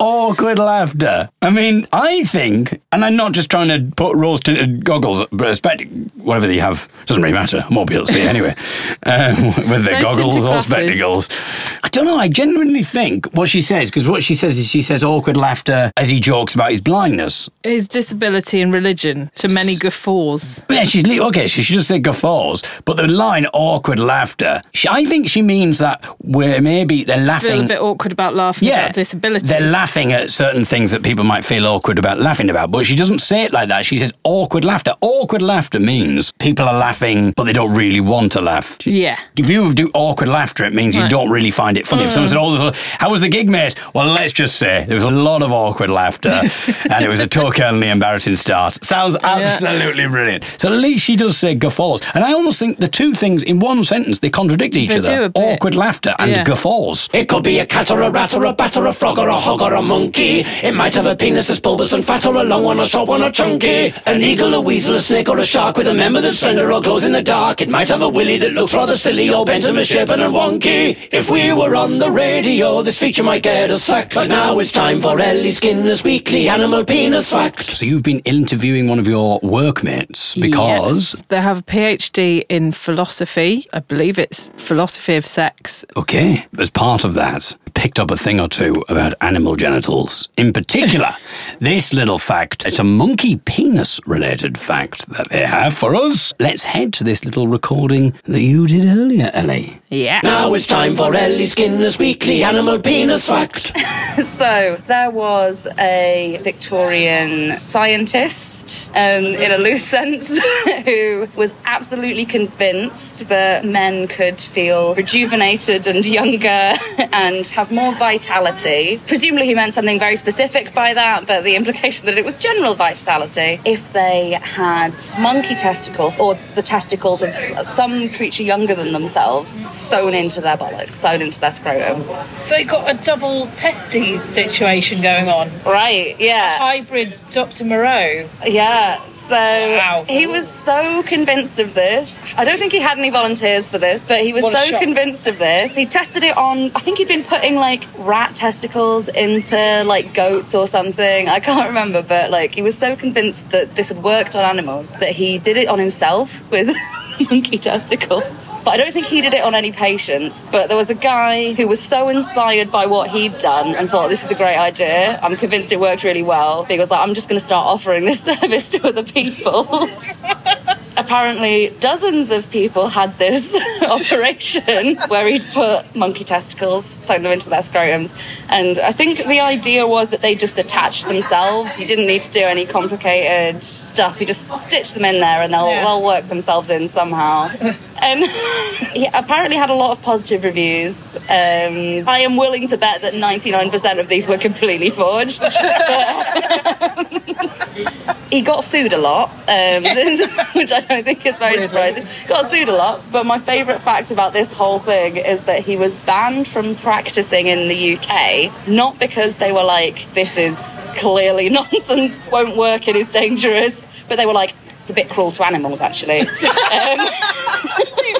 Speaker 2: Awkward laughter. I mean, I think, and I'm not just trying to put rose tinted goggles, but spect- whatever they have, doesn't really matter. I won't able to see anyway. Um, with their
Speaker 1: Rose-tinted
Speaker 2: goggles or
Speaker 1: glasses.
Speaker 2: spectacals. I don't know. I genuinely think what she says, because what she says is she says awkward laughter as he jokes about his blindness.
Speaker 1: his disability and religion to many guffaws.
Speaker 2: Yeah, she's le- okay. She should have said guffaws, but the line "awkward laughter." She, I think she means that where maybe they're laughing.
Speaker 1: Feel a bit awkward about laughing
Speaker 2: Yeah,
Speaker 1: about disability.
Speaker 2: they're laughing at certain things that people might feel awkward about laughing about, but she doesn't say it like that. She says awkward laughter. Awkward laughter means people are laughing, but they don't really want to laugh.
Speaker 1: yeah.
Speaker 2: If you do awkward laughter, it means you don't really find it funny. If someone said, "Oh, how was the gig, mate?" Well, let's just say there was a lot of awkward laughter, and it was a tokenly embarrassing start. Sounds absolutely brilliant. So at least she does say guffaws, and I almost think the two things in one sentence they contradict each
Speaker 1: They
Speaker 2: other: awkward laughter and
Speaker 1: Yeah.
Speaker 2: guffaws.
Speaker 8: It could be a cat or a rat or a bat or a frog or a hog or a monkey. It might have a penis that's bulbous and fat or a long one, a short one, or chunky. An eagle, a weasel, a snake or a shark with a member that's slender or glows in the dark. It might have a willy that looks rather silly or bent and misshapen and wonky. If we were on the radio, this feature might get us sacked. But now it's time for Ellie Skinner's weekly animal penis fact.
Speaker 2: So you've been interviewing one of your workmates because
Speaker 1: Yes. they have a PhD in philosophy. I believe it's philosophy of sex.
Speaker 2: okay, as part of that, picked up a thing or two about animal genitals. In particular, this little fact. It's a monkey penis related fact that they have for us. Let's head to this little recording that you did earlier, Ellie.
Speaker 1: Yeah.
Speaker 8: Now it's time for Ellie Skinner's weekly animal penis fact.
Speaker 13: So there was a Victorian scientist, um, in a loose sense, who was absolutely convinced that men could feel rejuvenated and younger and have more vitality. Presumably, he meant something very specific by that, but the implication that it was general vitality if they had monkey testicles or the testicles of some creature younger than themselves sewn into their bollocks, sewn into their scrotum.
Speaker 9: So they got a double testes situation going on.
Speaker 13: Right, yeah.
Speaker 9: Hybrid Dr. Moreau.
Speaker 13: Yeah, so
Speaker 9: Wow.
Speaker 13: he was so convinced of this. I don't think he had any volunteers for this, but he was so
Speaker 9: shock.
Speaker 13: convinced of this. He tested it on, I think he'd been putting like rat testicles into like goats or something. I can't remember, but like he was so convinced that this had worked on animals that he did it on himself with monkey testicles. But I don't think he did it on any patients. But there was a guy who was so inspired by what he'd done and thought, this is a great idea. I'm convinced it worked really well. He was like, I'm just going to start offering this service to other people. Apparently, dozens of people had this operation where he'd put monkey testicles, sewn them into their scrotums. And I think the idea was that they just attached themselves. You didn't need to do any complicated stuff. You just stitch them in there and they'll,
Speaker 9: Yeah.
Speaker 13: they'll work themselves in somehow. and he apparently had a lot of positive reviews. Um, I am willing to bet that 99% of these were completely forged. he got sued a lot, um, which I don't think it's very surprising. Got sued a lot, but my favourite fact about this whole thing is that he was banned from practicing in the UK, not because they were like, this is clearly nonsense, won't work, it is dangerous, but they were like, it's a bit cruel to animals, actually. um,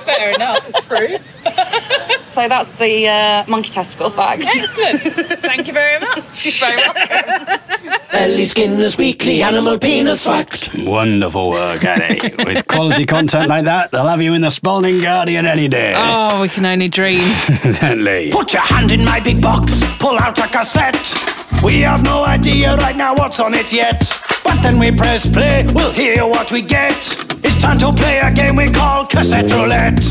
Speaker 9: Fair enough. True.
Speaker 13: so that's the uh, monkey testicle fact.
Speaker 9: Excellent. Thank you very much. Very welcome.
Speaker 8: Ellie Skinner's weekly animal penis fact.
Speaker 2: Wonderful work, Ellie. With quality content like that, they'll have you in the Spalding Guardian any day.
Speaker 1: Oh, we can only dream.
Speaker 2: Certainly.
Speaker 8: Put your hand in my big box, pull out a cassette. We have no idea right now what's on it yet. But then we press play, we'll hear what we get. It's time to play a game we call Cassette Roulette.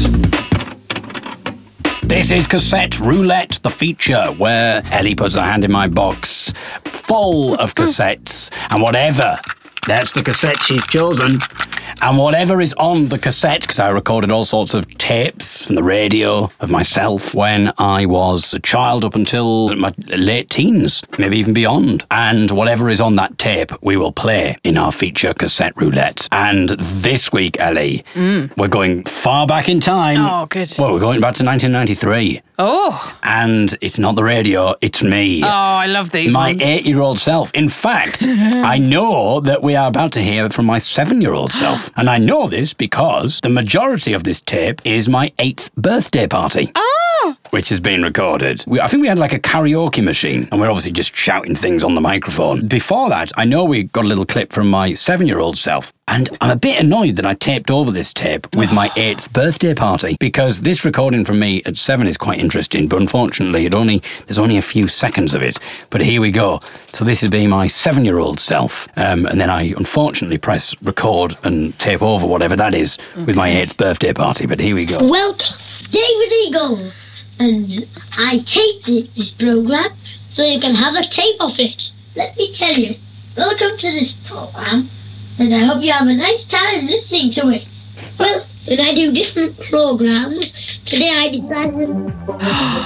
Speaker 2: This is Cassette Roulette, the feature where Ellie puts her hand in my box full of cassettes and whatever. That's the cassette she's chosen. And whatever is on the cassette, because I recorded all sorts of tapes from the radio of myself when I was a child up until my late teens, maybe even beyond. And whatever is on that tape, we will play in our feature cassette roulette. And this week, Ellie, mm. we're going far back in time.
Speaker 1: Oh, good.
Speaker 2: Well, we're going back to 1993.
Speaker 1: Oh,
Speaker 2: And it's not the radio, it's me.
Speaker 1: oh, I love these
Speaker 2: my eight year old self. In fact, I know that we are about to hear from my seven year old self. And I know this because the majority of this tape is my eighth birthday party. Ah! Which has been recorded. We, I think we had like a karaoke machine, and we're obviously just shouting things on the microphone. Before that, I know we got a little clip from my seven year old self, and I'm a bit annoyed that I taped over this tape with my eighth birthday party because this recording from me at seven is quite interesting, but unfortunately, it only there's only a few seconds of it. But here we go. So this is being my seven year old self, um, and then I unfortunately press record and tape over whatever that is with my eighth birthday party. But here we go.
Speaker 14: Welcome, David Eagle. And I taped this program so you can have a tape of it. Let me tell you, welcome to this program, and I hope you have a nice time listening to it. Well, when I do different programs, today I decided.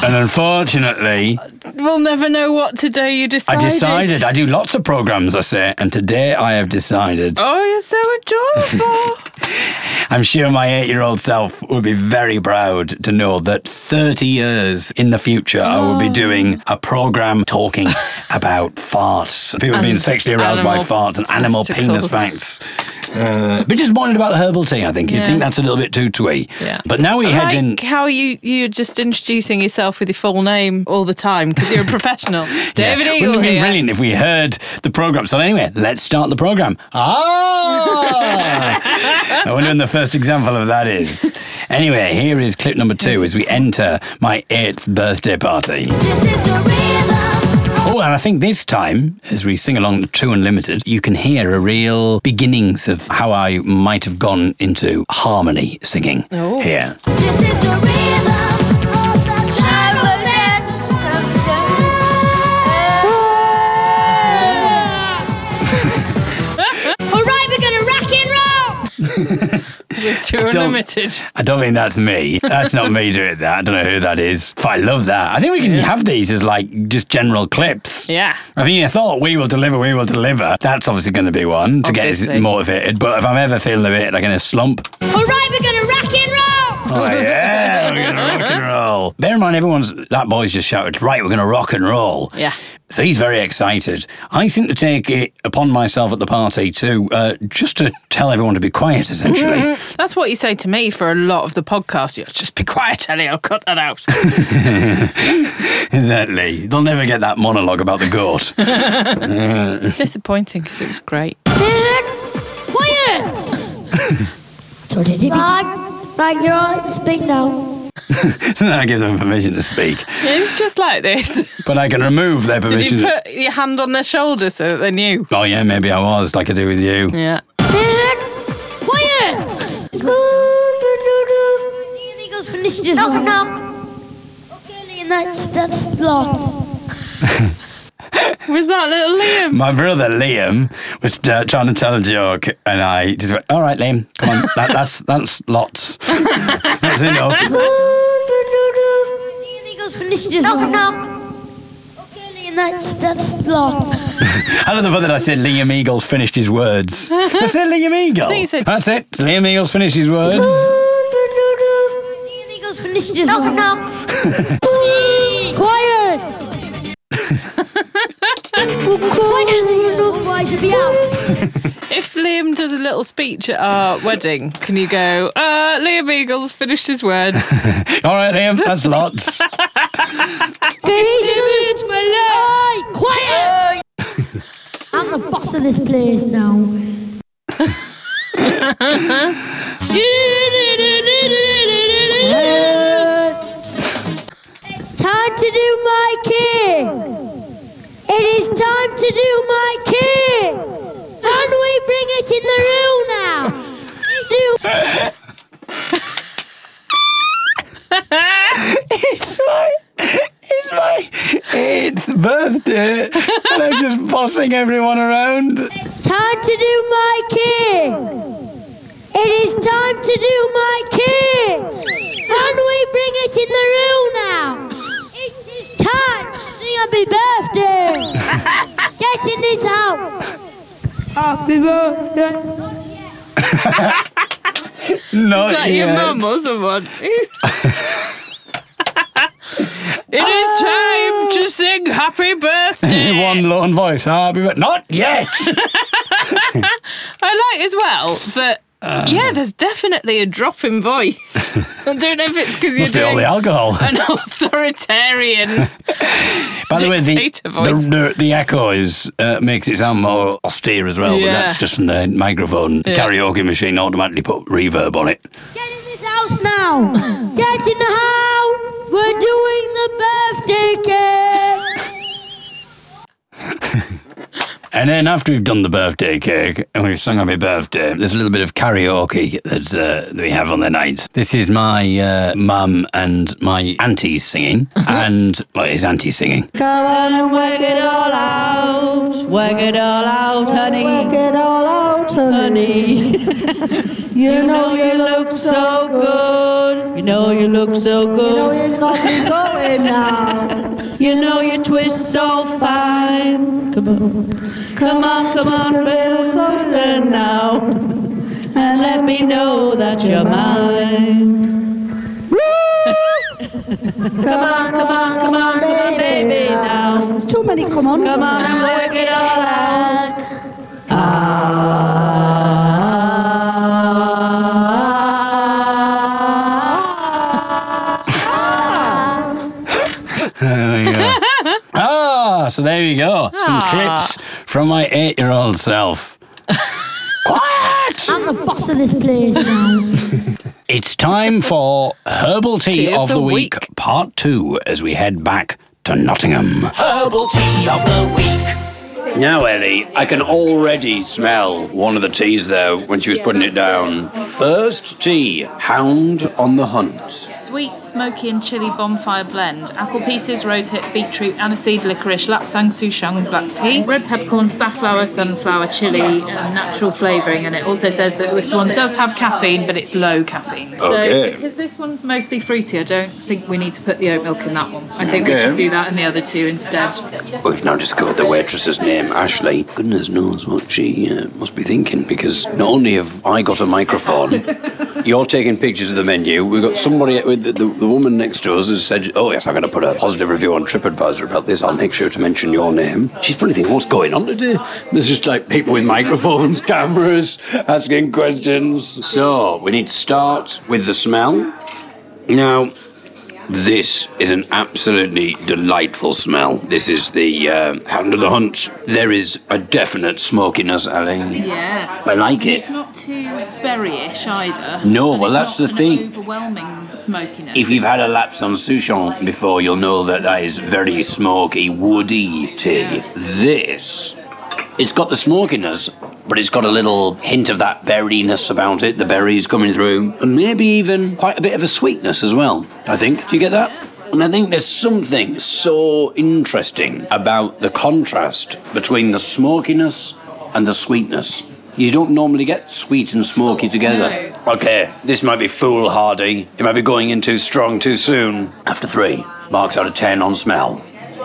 Speaker 2: And unfortunately,
Speaker 1: We'll never know what today you decided.
Speaker 2: I
Speaker 1: decided.
Speaker 2: decided I do lots of programs, I say, and today I have decided.
Speaker 1: Oh, you're so adorable.
Speaker 2: I'm sure my eight year old self would be very proud to know that 30 years in the future, I will be oh. doing a program talking about farts. People being sexually aroused by farts and animal penis
Speaker 1: testicles.
Speaker 2: facts. Uh, but disappointed about the herbal tea, I think. You
Speaker 1: Yeah.
Speaker 2: think that's a little bit too twee.
Speaker 1: Yeah.
Speaker 2: But now we
Speaker 1: I
Speaker 2: head
Speaker 1: like
Speaker 2: in.
Speaker 1: how you you're just introducing yourself with your full name all the time because you're a professional. David
Speaker 2: yeah.
Speaker 1: Eagle
Speaker 2: Wouldn't it be
Speaker 1: here.
Speaker 2: brilliant if we heard the program? So anyway, let's start the program. Ah! I wonder when the first example of that is. Anyway, here is clip number two as we enter my eighth birthday party. Oh, and I think this time, as we sing along to 2 Unlimited, you can hear a real beginnings of how I might have gone into harmony singing
Speaker 1: Oh.
Speaker 2: here.
Speaker 1: With True
Speaker 2: Don't-
Speaker 1: Unlimited.
Speaker 2: I don't think that's me. That's not me doing that. I don't know who that is. But I love that. I think we can have these as like just general clips.
Speaker 1: Yeah.
Speaker 2: I mean, I thought we will deliver, we will deliver. That's obviously going to be one to get
Speaker 1: Obviously.
Speaker 2: us motivated. But if I'm ever feeling a bit like in a slump,
Speaker 14: All right, we're gonna rock and roll.
Speaker 2: Oh yeah, we're going to rock and roll. Bear in mind, everyone's that boy's just shouted, right, we're going to rock and roll.
Speaker 1: Yeah.
Speaker 2: So he's very excited. I seem to take it upon myself at the party to uh, just to tell everyone to be quiet, essentially.
Speaker 1: That's what you say to me for a lot of the podcast. You just be quiet, Ellie. I'll cut that out.
Speaker 2: exactly. They'll never get that monologue about the goat.
Speaker 1: it's disappointing because it was great.
Speaker 14: Quiet. So did you? Right, right, you're all right to speak now.
Speaker 2: so then I give them permission to speak.
Speaker 1: It's just like this.
Speaker 2: But I can remove their
Speaker 1: Did
Speaker 2: permission.
Speaker 1: you put your hand on their shoulder so that they knew?
Speaker 2: oh, yeah, maybe I was, like I do with you.
Speaker 1: Yeah.
Speaker 14: Quiet. The Eagles finished just no, no. Okay, Liam, that's that's lots.
Speaker 1: Was that little Liam?
Speaker 2: My brother Liam was uh, trying to tell a joke, and I just went, "All right, Liam, come on, that, that's that's lots. that's enough."
Speaker 14: The Eagles finished just no, no. Okay, Liam, that's that's lots.
Speaker 2: I love the fact that I said Liam Eagles finished his words. I said Liam Eagle.
Speaker 1: I think said-
Speaker 2: That's it. Liam Eagles finished his words.
Speaker 14: The Eagles finished just no, no.
Speaker 1: If Liam does a little speech at our wedding, can you go, uh, Liam Eagles finished his words?
Speaker 2: All right, Liam, that's lots.
Speaker 14: David, my life. Quiet. I'm the boss of this place now. Time to do my king. It is time to do my king. Can we bring it in the room now?
Speaker 2: it's my it's my eighth birthday, and I'm just bossing everyone around.
Speaker 14: Time to do my king. It is time to do my king. Can we bring it in the room now? It is time happy birthday. Get in this house. Happy birthday.
Speaker 2: Not
Speaker 1: Is that
Speaker 2: yet.
Speaker 1: your mum or someone? it is time ah. to sing happy birthday.
Speaker 2: One lone voice. Happy birthday. Not yet.
Speaker 1: I like as well that.
Speaker 2: Uh.
Speaker 1: yeah, there's definitely a drop in voice. I don't know if it's because you're
Speaker 2: Must be all
Speaker 1: doing
Speaker 2: the alcohol.
Speaker 1: an authoritarian.
Speaker 2: By the way, the, the,
Speaker 1: voice.
Speaker 2: the, the echo is uh, makes it sound more austere as well. But that's just from the microphone. The karaoke machine automatically put reverb on it.
Speaker 14: Get in this house now. Get in the house. We're doing the birthday cake.
Speaker 2: And then after we've done the birthday cake and we've sung happy birthday, there's a little bit of karaoke that's, uh, that we have on the nights. This is my uh, mum and my aunties singing, and well, it's auntie singing.
Speaker 15: Come on and work it all out. Work it all out, honey. Work it all out, honey. you know you look so good. You know you look so good. You know you got me going now. You know you twist so fine. Come on. Come on, come on, little closer now. And let me know that you're mine. Come on, come on, come on, baby now. There's too many, come on. Come on and work it all out.
Speaker 2: There so there you go. Some
Speaker 14: Ah.
Speaker 2: clips from my eight-year-old self. Quiet!
Speaker 14: I'm the boss of this place now.
Speaker 2: It's time for Herbal Tea, of, the, week, Part 2, as we head back to Nottingham.
Speaker 8: Herbal tea of the week.
Speaker 2: Now, Ellie, I can already smell one of the teas there when she was putting it down. First tea, Hound on the Hunt.
Speaker 1: Sweet, smoky, and chili bonfire blend. Apple pieces, rosehip, beetroot, aniseed, licorice, lapsang, souchong, and black tea, red peppercorn, safflower, sunflower, chili, and natural flavouring. And it also says that this one does have caffeine, but it's low caffeine.
Speaker 2: Okay.
Speaker 1: So, because this one's mostly fruity, I don't think we need to put the oat milk in that one. I think we should do that in the other two instead.
Speaker 2: We've now discovered the waitress's name, Ashley. Goodness knows what she uh, must be thinking because not only have I got a microphone, you're taking pictures of the menu. We've got somebody, with the, the, the woman next to us has said, Oh, yes, I'm going to put a positive review on TripAdvisor about this. I'll make sure to mention your name. She's probably thinking, What's going on today? There's just like people with microphones, cameras, asking questions. So, we need to start with the smell. Now, this is an absolutely delightful smell. This is the uh, Hound of the Hunt. There is a definite smokiness, Ali.
Speaker 1: Yeah.
Speaker 2: I like it.
Speaker 1: It's not too berryish either.
Speaker 2: No, well, that's the thing.
Speaker 1: Overwhelming smokiness.
Speaker 2: If you've had a lapsang souchong before, you'll know that that is very smoky, woody tea. This, it's got the smokiness, but it's got a little hint of that berryness about it, the berries coming through, and maybe even quite a bit of a sweetness as well, I think. Do you get that? And I think there's something so interesting about the contrast between the smokiness and the sweetness. You don't normally get sweet and smoky oh, together. Okay, this might be foolhardy. It might be going in too strong too soon. After three, marks out of ten on smell.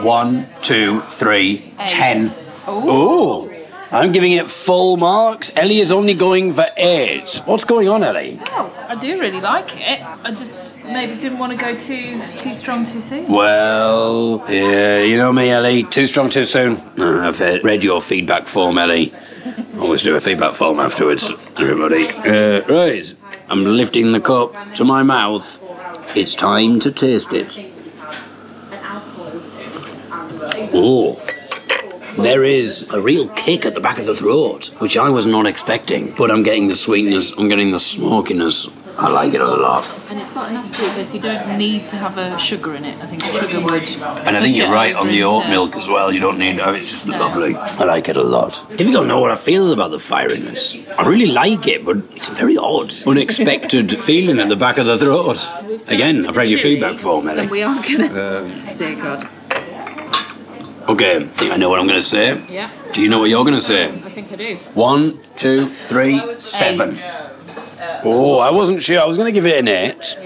Speaker 2: One, two, three, ten. Ooh. I'm giving it full marks. Ellie is only going for eight. What's going on, Ellie?
Speaker 1: Oh, I do really like it. I just maybe didn't want to go too too strong too soon.
Speaker 2: Well, yeah, you know me, Ellie. Too strong too soon. Uh, I've uh, read your feedback form, Ellie. Always do a feedback form afterwards, everybody. Uh, right, I'm lifting the cup to my mouth. It's time to taste it. Oh, there is a real kick at the back of the throat, which I was not expecting. But I'm getting the sweetness, I'm getting the smokiness. I like it a lot.
Speaker 1: And it's got enough sweetness. You don't need to have a sugar in it. I think sugar would.
Speaker 2: And I think you're right on the oat milk as well. You don't need. Oh, it's just lovely. I like it a lot. Difficult to know what I feel about the fieriness. I really like it, but it's a very odd, unexpected feeling at the back of the throat. Again, I've read your feedback form,
Speaker 1: And
Speaker 2: Ellie.
Speaker 1: we are gonna.
Speaker 2: Um,
Speaker 1: Dear God.
Speaker 2: Okay, I think I know what I'm going to say.
Speaker 1: Yeah.
Speaker 2: Do you know what you're going to say?
Speaker 1: Um, I think I do.
Speaker 2: One, two, three, seven. Uh, oh, I wasn't sure. I was going to give it an eight.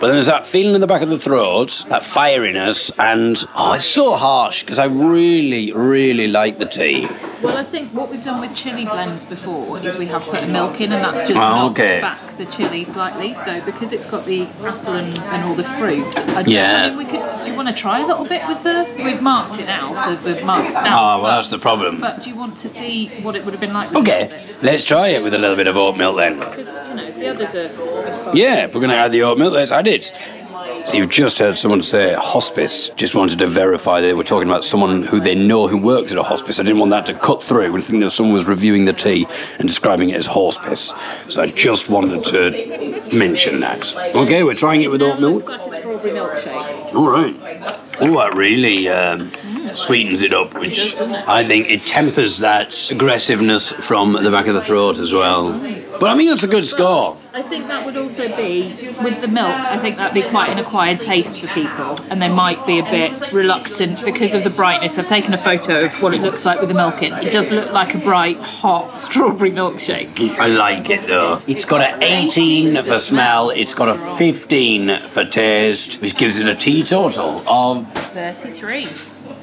Speaker 2: But then there's that feeling in the back of the throat, that fieriness, and oh, it's so harsh because I really, really like the tea.
Speaker 1: Well, I think what we've done with chili blends before is we have put milk in, and that's just
Speaker 2: Oh, okay.
Speaker 1: back the chili slightly. So because it's got the apple and, and all the fruit, I, do-
Speaker 2: Yeah.
Speaker 1: I mean, we could. Do you want to try a little bit with the? We've marked it now, so we've marked stout.
Speaker 2: Oh, ah, well,
Speaker 1: but-
Speaker 2: that's the problem.
Speaker 1: But do you want to see what it would have been like? with
Speaker 2: Okay, let's try it with a little bit of oat milk then.
Speaker 1: Because you know the others are. are.
Speaker 2: Yeah, if we're going to add the oat milk, let's add it. So you've just heard someone say hospice. Just wanted to verify they were talking about someone who they know who works at a hospice. I didn't want that to cut through. I think that someone was reviewing the tea and describing it as hospice. So I just wanted to mention that. Okay, we're trying it with oat milk. All right. Oh, that really um, sweetens it up, which I think it tempers that aggressiveness from the back of the throat as well. But I think that's a good score.
Speaker 1: I think that would also be with the milk. I think that'd be quite an acquired taste for people, and they might be a bit reluctant because of the brightness. I've taken a photo of what it looks like with the milk in. It does look like a bright, hot strawberry milkshake.
Speaker 2: I like it though. It's got an 18 for smell, it's got a 15 for taste, which gives it a tea total of
Speaker 1: Thirty-three.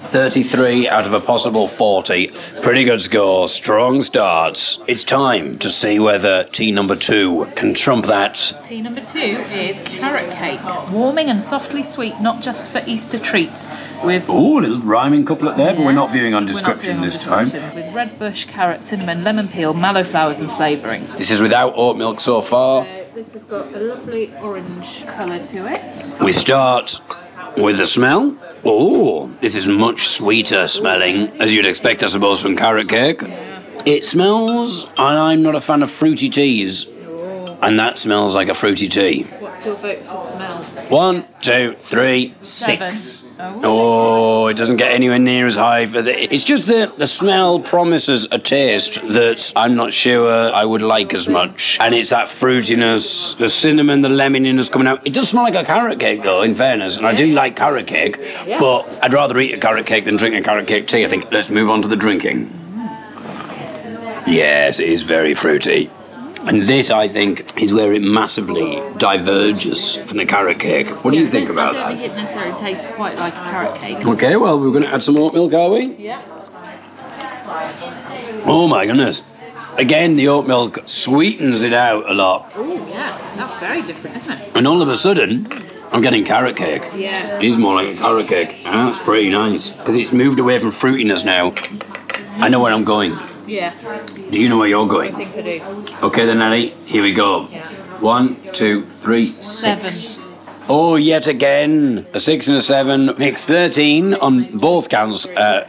Speaker 2: 33 out of a possible 40. Pretty good score, strong starts. It's time to see whether tea number two can trump that.
Speaker 1: Tea number two is carrot cake, warming and softly sweet, not just for Easter treat. With
Speaker 2: Ooh, a little rhyming couplet there, but we're not viewing on
Speaker 1: We're not
Speaker 2: description
Speaker 1: on
Speaker 2: this time.
Speaker 1: With red bush, carrot, cinnamon, lemon peel, mallow flowers, and flavouring.
Speaker 2: This is without oat milk so far.
Speaker 1: This has got a lovely orange colour to it.
Speaker 2: We start with the smell. Oh, this is much sweeter smelling, as you'd expect, I suppose, from carrot cake. It smells, and I'm not a fan of fruity teas, and that smells like a fruity tea.
Speaker 1: What's your vote for smell?
Speaker 2: One, two, three, six. Oh. oh, it doesn't get anywhere near as high for the. It's just that the smell promises a taste that I'm not sure I would like as much. And it's that fruitiness, the cinnamon, the lemoniness coming out. It does smell like a carrot cake, though, in fairness. And I do like carrot cake, but I'd rather eat a carrot cake than drink a carrot cake tea. I think let's move on to the drinking. Mm. Yes, it is very fruity. And this, I think, is where it massively diverges from the carrot cake. What do you think about
Speaker 1: I don't
Speaker 2: that?
Speaker 1: think it necessarily tastes quite like a carrot cake.
Speaker 2: Okay, well, we're going to add some oat milk, are we?
Speaker 1: Yeah.
Speaker 2: Oh my goodness. Again, the oat milk sweetens it out a lot.
Speaker 1: Oh, yeah. That's very different, isn't it?
Speaker 2: And all of a sudden, I'm getting carrot cake.
Speaker 1: Yeah.
Speaker 2: It is more like a carrot cake. And that's pretty nice. Because it's moved away from fruitiness now. I know where I'm going.
Speaker 1: Yeah.
Speaker 2: Do you know where you're
Speaker 1: I
Speaker 2: going?
Speaker 1: think I do.
Speaker 2: Okay then, Ellie, here we go. One, two, three, six. Oh, yet again, a six and a seven makes 13 on both counts. Uh,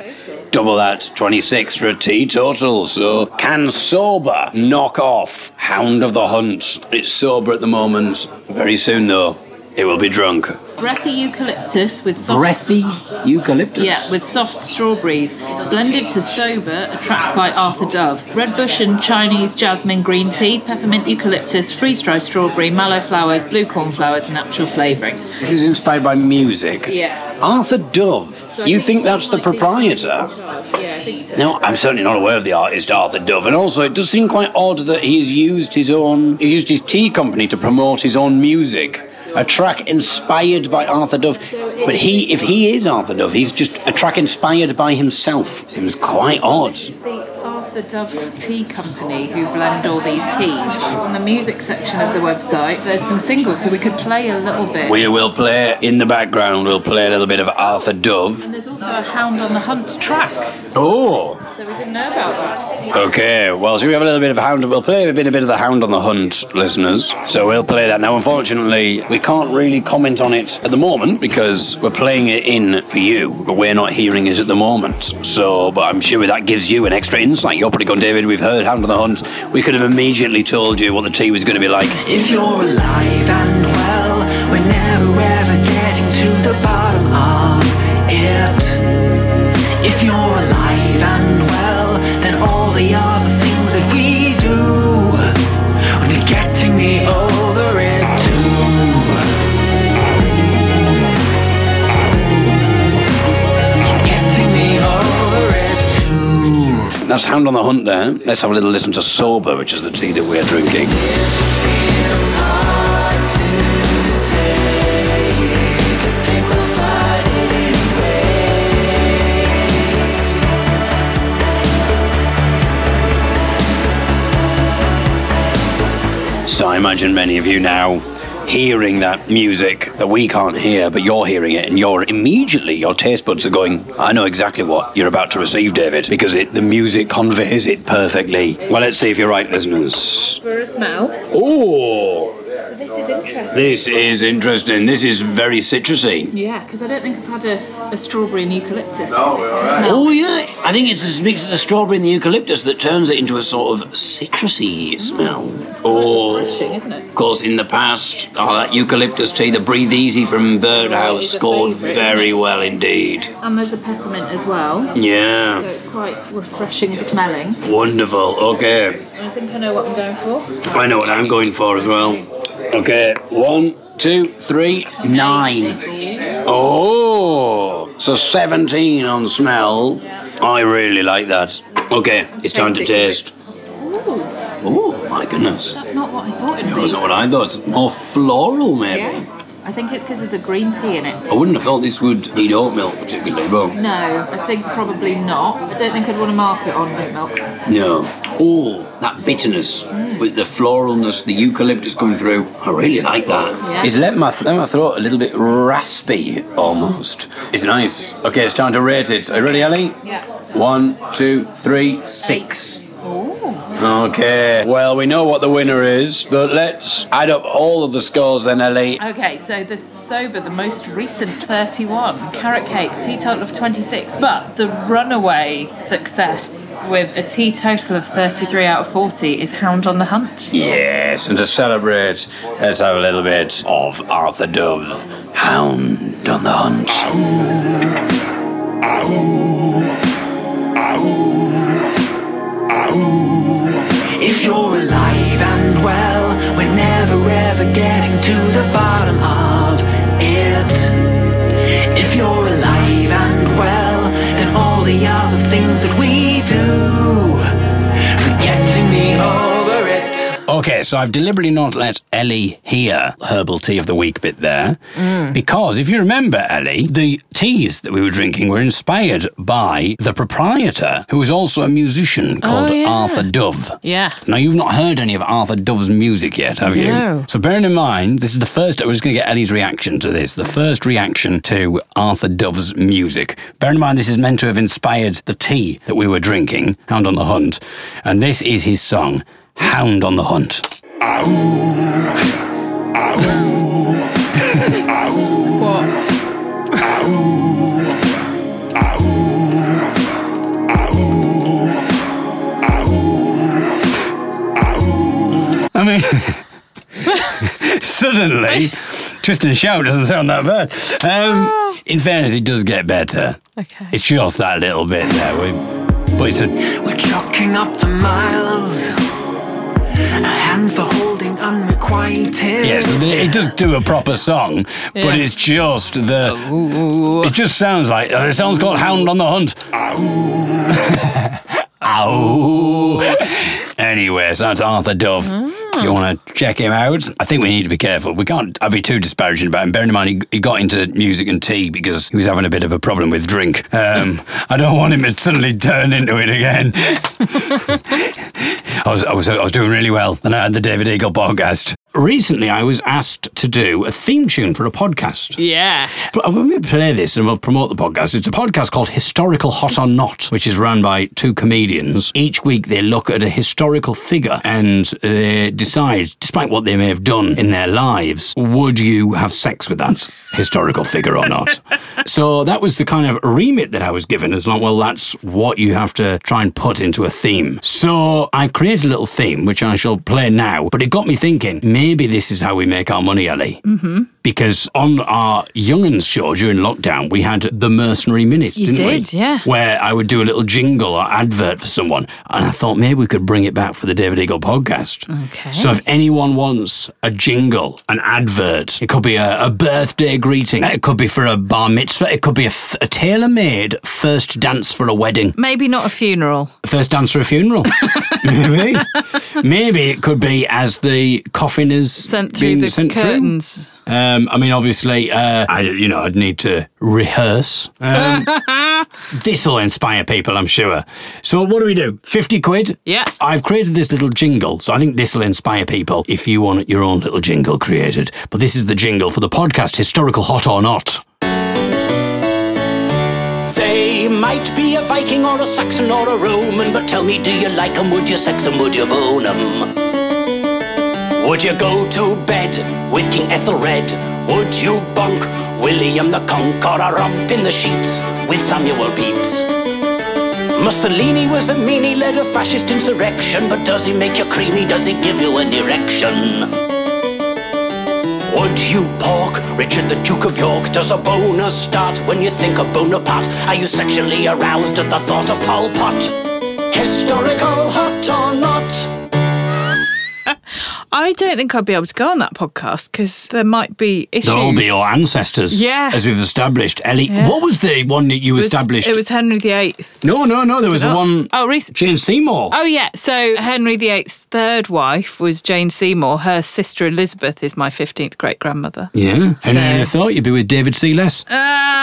Speaker 2: double that, 26 for a tea total. So, can sober knock off Hound of the Hunt? It's sober at the moment. Very soon, though, it will be drunk.
Speaker 1: Breathy eucalyptus with soft.
Speaker 2: Breathy eucalyptus.
Speaker 1: Yeah, with soft strawberries, blended to sober, a track by Arthur Dove. Red bush and Chinese jasmine green tea, peppermint eucalyptus, freeze dried strawberry, mallow flowers, blue cornflowers, and natural flavouring.
Speaker 2: This is inspired by music.
Speaker 1: Yeah.
Speaker 2: Arthur Dove. You think that's the proprietor?
Speaker 1: Yeah, I think so.
Speaker 2: Now, I'm certainly not aware of the artist Arthur Dove, and also it does seem quite odd that he's used his own, he used his tea company to promote his own music. A track inspired by Arthur Dove, but he, if he is Arthur Dove, he's just a track inspired by himself. Seems quite odd.
Speaker 1: The Dove Tea Company who blend all these teas. On the music section of the website, there's some singles, so we could play a little bit.
Speaker 2: We will play in the background. We'll play a little bit of Arthur Dove.
Speaker 1: And there's also a Hound on the Hunt track,
Speaker 2: Oh,
Speaker 1: so we didn't know about that.
Speaker 2: Okay, well, so we have a little bit of Hound. We'll play a bit, a bit of the Hound on the Hunt, listeners. So we'll play that now. Unfortunately, we can't really comment on it at the moment because we're playing it in for you, but we're not hearing it at the moment. So, but I'm sure that gives you an extra insight. You're probably going, David. We've heard Hound on the Hunt. We could have immediately told you what the tea was going to be like.
Speaker 8: If you're alive and
Speaker 2: Hound on the Hunt there. Let's have a little listen to Sober, which is the tea that we're drinking. So I imagine many of you now hearing that music that we can't hear, but you're hearing it, and you're immediately your taste buds are going. I know exactly what you're about to receive, David, because it the music conveys it perfectly. Well, let's see if you're right, listeners.
Speaker 1: For a smell.
Speaker 2: Oh,
Speaker 1: So this is interesting.
Speaker 2: this is interesting. This is very citrusy.
Speaker 1: Yeah, because I don't think I've had a, a strawberry and eucalyptus.
Speaker 2: Oh yeah, I think it's a mix of the strawberry and the eucalyptus that turns it into a sort of citrusy smell. Mm, oh,
Speaker 1: refreshing, isn't it?
Speaker 2: Of course, in the past, oh, that eucalyptus tea, the Breathe Easy from Birdhouse,
Speaker 1: Is
Speaker 2: scored
Speaker 1: favourite,
Speaker 2: very well indeed.
Speaker 1: And there's a peppermint as well.
Speaker 2: Yeah.
Speaker 1: So it's quite refreshing smelling.
Speaker 2: Wonderful. Okay,
Speaker 1: I think I know what I'm going for.
Speaker 2: I know what I'm going for as well. Okay, one, two, three, nine. Oh, so 17 on smell. I really like that. Okay, it's time to taste. Oh my goodness.
Speaker 1: that's not what I thought it'd be.
Speaker 2: that's not what I thought. It's more floral, maybe.
Speaker 1: Yeah. I think it's because of the green tea in it.
Speaker 2: I wouldn't have thought this would need oat milk particularly, but
Speaker 1: No, I think probably not. I don't think I'd want to mark it on oat milk.
Speaker 2: no. Oh, that bitterness with the floralness, the eucalyptus coming through. I really like that.
Speaker 1: Yeah.
Speaker 2: It's let my, let my throat a little bit raspy almost. It's nice. Okay, it's time to rate it. Are you ready, Ellie?
Speaker 1: Yeah.
Speaker 2: One, two, three, six.
Speaker 1: Oh.
Speaker 2: Okay, well, we know what the winner is, but let's add up all of the scores then, Ellie.
Speaker 9: Okay, so the sober, the most recent 31, carrot cake, teetotal of 26, but the runaway success with a teetotal of 33 out of 40 is Hound on the Hunt.
Speaker 2: Yes, and to celebrate, let's have a little bit of Arthur Dove, Hound on the Hunt.
Speaker 16: If you're alive and well, we're never ever getting to the bottom of it. If you're alive and well, then all the other things that we
Speaker 2: Okay, so I've deliberately not let Ellie hear herbal tea of the week bit there. Mm. Because if you remember, Ellie, the teas that we were drinking were inspired by the proprietor, who was also a musician oh, called
Speaker 1: yeah.
Speaker 2: Arthur Dove.
Speaker 1: Yeah.
Speaker 2: Now, you've not heard any of Arthur Dove's music yet, have you?
Speaker 1: No.
Speaker 2: So, bearing in mind, this is the first, we're just going to get Ellie's reaction to this, the first reaction to Arthur Dove's music. Bearing in mind, this is meant to have inspired the tea that we were drinking, Hound on the Hunt. And this is his song, Hound on the Hunt. I mean, suddenly, Tristan Shout doesn't sound that bad. Um, in fairness, it does get better.
Speaker 1: Okay.
Speaker 2: It's just that little bit there. We, but it's a,
Speaker 16: We're chalking up the miles, a hand for holding unrequited.
Speaker 2: yeah, so it does do a proper song,
Speaker 16: Yeah.
Speaker 2: but it's just the. It just sounds like uh, the song's called "Hound on the Hunt." Ow. Anyway, so that's Arthur Dove. You want to check him out? I think we need to be careful. We can't I'd be too disparaging about him. Bearing in mind, he, he got into music and tea because he was having a bit of a problem with drink. Um, I don't want him to suddenly turn into it again. I was, I was, I was doing really well, and I had the David Eagle podcast. Recently, I was asked to do a theme tune for a podcast.
Speaker 1: Yeah.
Speaker 2: But When we play this and we'll promote the podcast, it's a podcast called Historical Hot or Not, which is run by two comedians. Each week they look at a historical figure and they decide, despite what they may have done in their lives, would you have sex with that historical figure or not? so that was the kind of remit that I was given as long, well, that's what you have to try and put into a theme. So I created a little theme, which I shall play now, but it got me thinking, maybe this is how we make our money, Ellie
Speaker 1: Mm-hmm.
Speaker 2: because on our Young'uns show during lockdown, we had the Mercenary Minute,
Speaker 1: You
Speaker 2: didn't we?
Speaker 1: did, yeah.
Speaker 2: Where I would do a little jingle or advert for someone. And I thought maybe we could bring it back for the David Eagle podcast.
Speaker 1: Okay.
Speaker 2: So if anyone wants a jingle, an advert, it could be a, a birthday greeting, it could be for a bar mitzvah, it could be a, f- a tailor made first dance for a wedding.
Speaker 1: Maybe not a funeral.
Speaker 2: First dance for a funeral. Maybe. Maybe it could be as the coffin is
Speaker 1: Sent through
Speaker 2: being
Speaker 1: the
Speaker 2: sent
Speaker 1: curtains.
Speaker 2: through. Um, I mean, obviously, uh, I, you know, I'd need to rehearse. Um, this will inspire people, I'm sure. So, what do we do? 50 quid?
Speaker 1: Yeah.
Speaker 2: I've created this little jingle, so I think this will inspire people if you want your own little jingle created. But this is the jingle for the podcast, Historical Hot or Not.
Speaker 8: They might be a Viking or a Saxon or a Roman, but tell me, do you like 'em? Would you sex 'em? Would you bone 'em? Would you go to bed with King Ethelred? Would you bunk William the Conqueror romp in the sheets with Samuel Pepys? Mussolini was a meanie, led a fascist insurrection, but does he make you creamy? Does he give you an erection? Would you pork Richard the Duke of York? Does a boner start when you think of Bonaparte? Are you sexually aroused at the thought of Pol Pot? Historical
Speaker 1: don't think I'd be able to go on that podcast because there might be issues.
Speaker 2: They'll all be your ancestors.
Speaker 1: Yeah.
Speaker 2: As we've established. Ellie,
Speaker 1: Yeah.
Speaker 2: what was the one that you
Speaker 1: It was-
Speaker 2: established?
Speaker 1: It was Henry VIII.
Speaker 2: No, no, no. There was a
Speaker 1: not?
Speaker 2: one.
Speaker 1: Oh, recent.
Speaker 2: Jane Seymour.
Speaker 1: Oh yeah, so Henry VIII's third wife was Jane Seymour. Her sister Elizabeth is my fifteenth great grandmother.
Speaker 2: Yeah.
Speaker 1: So-
Speaker 2: And then I thought you'd be with David Sealess.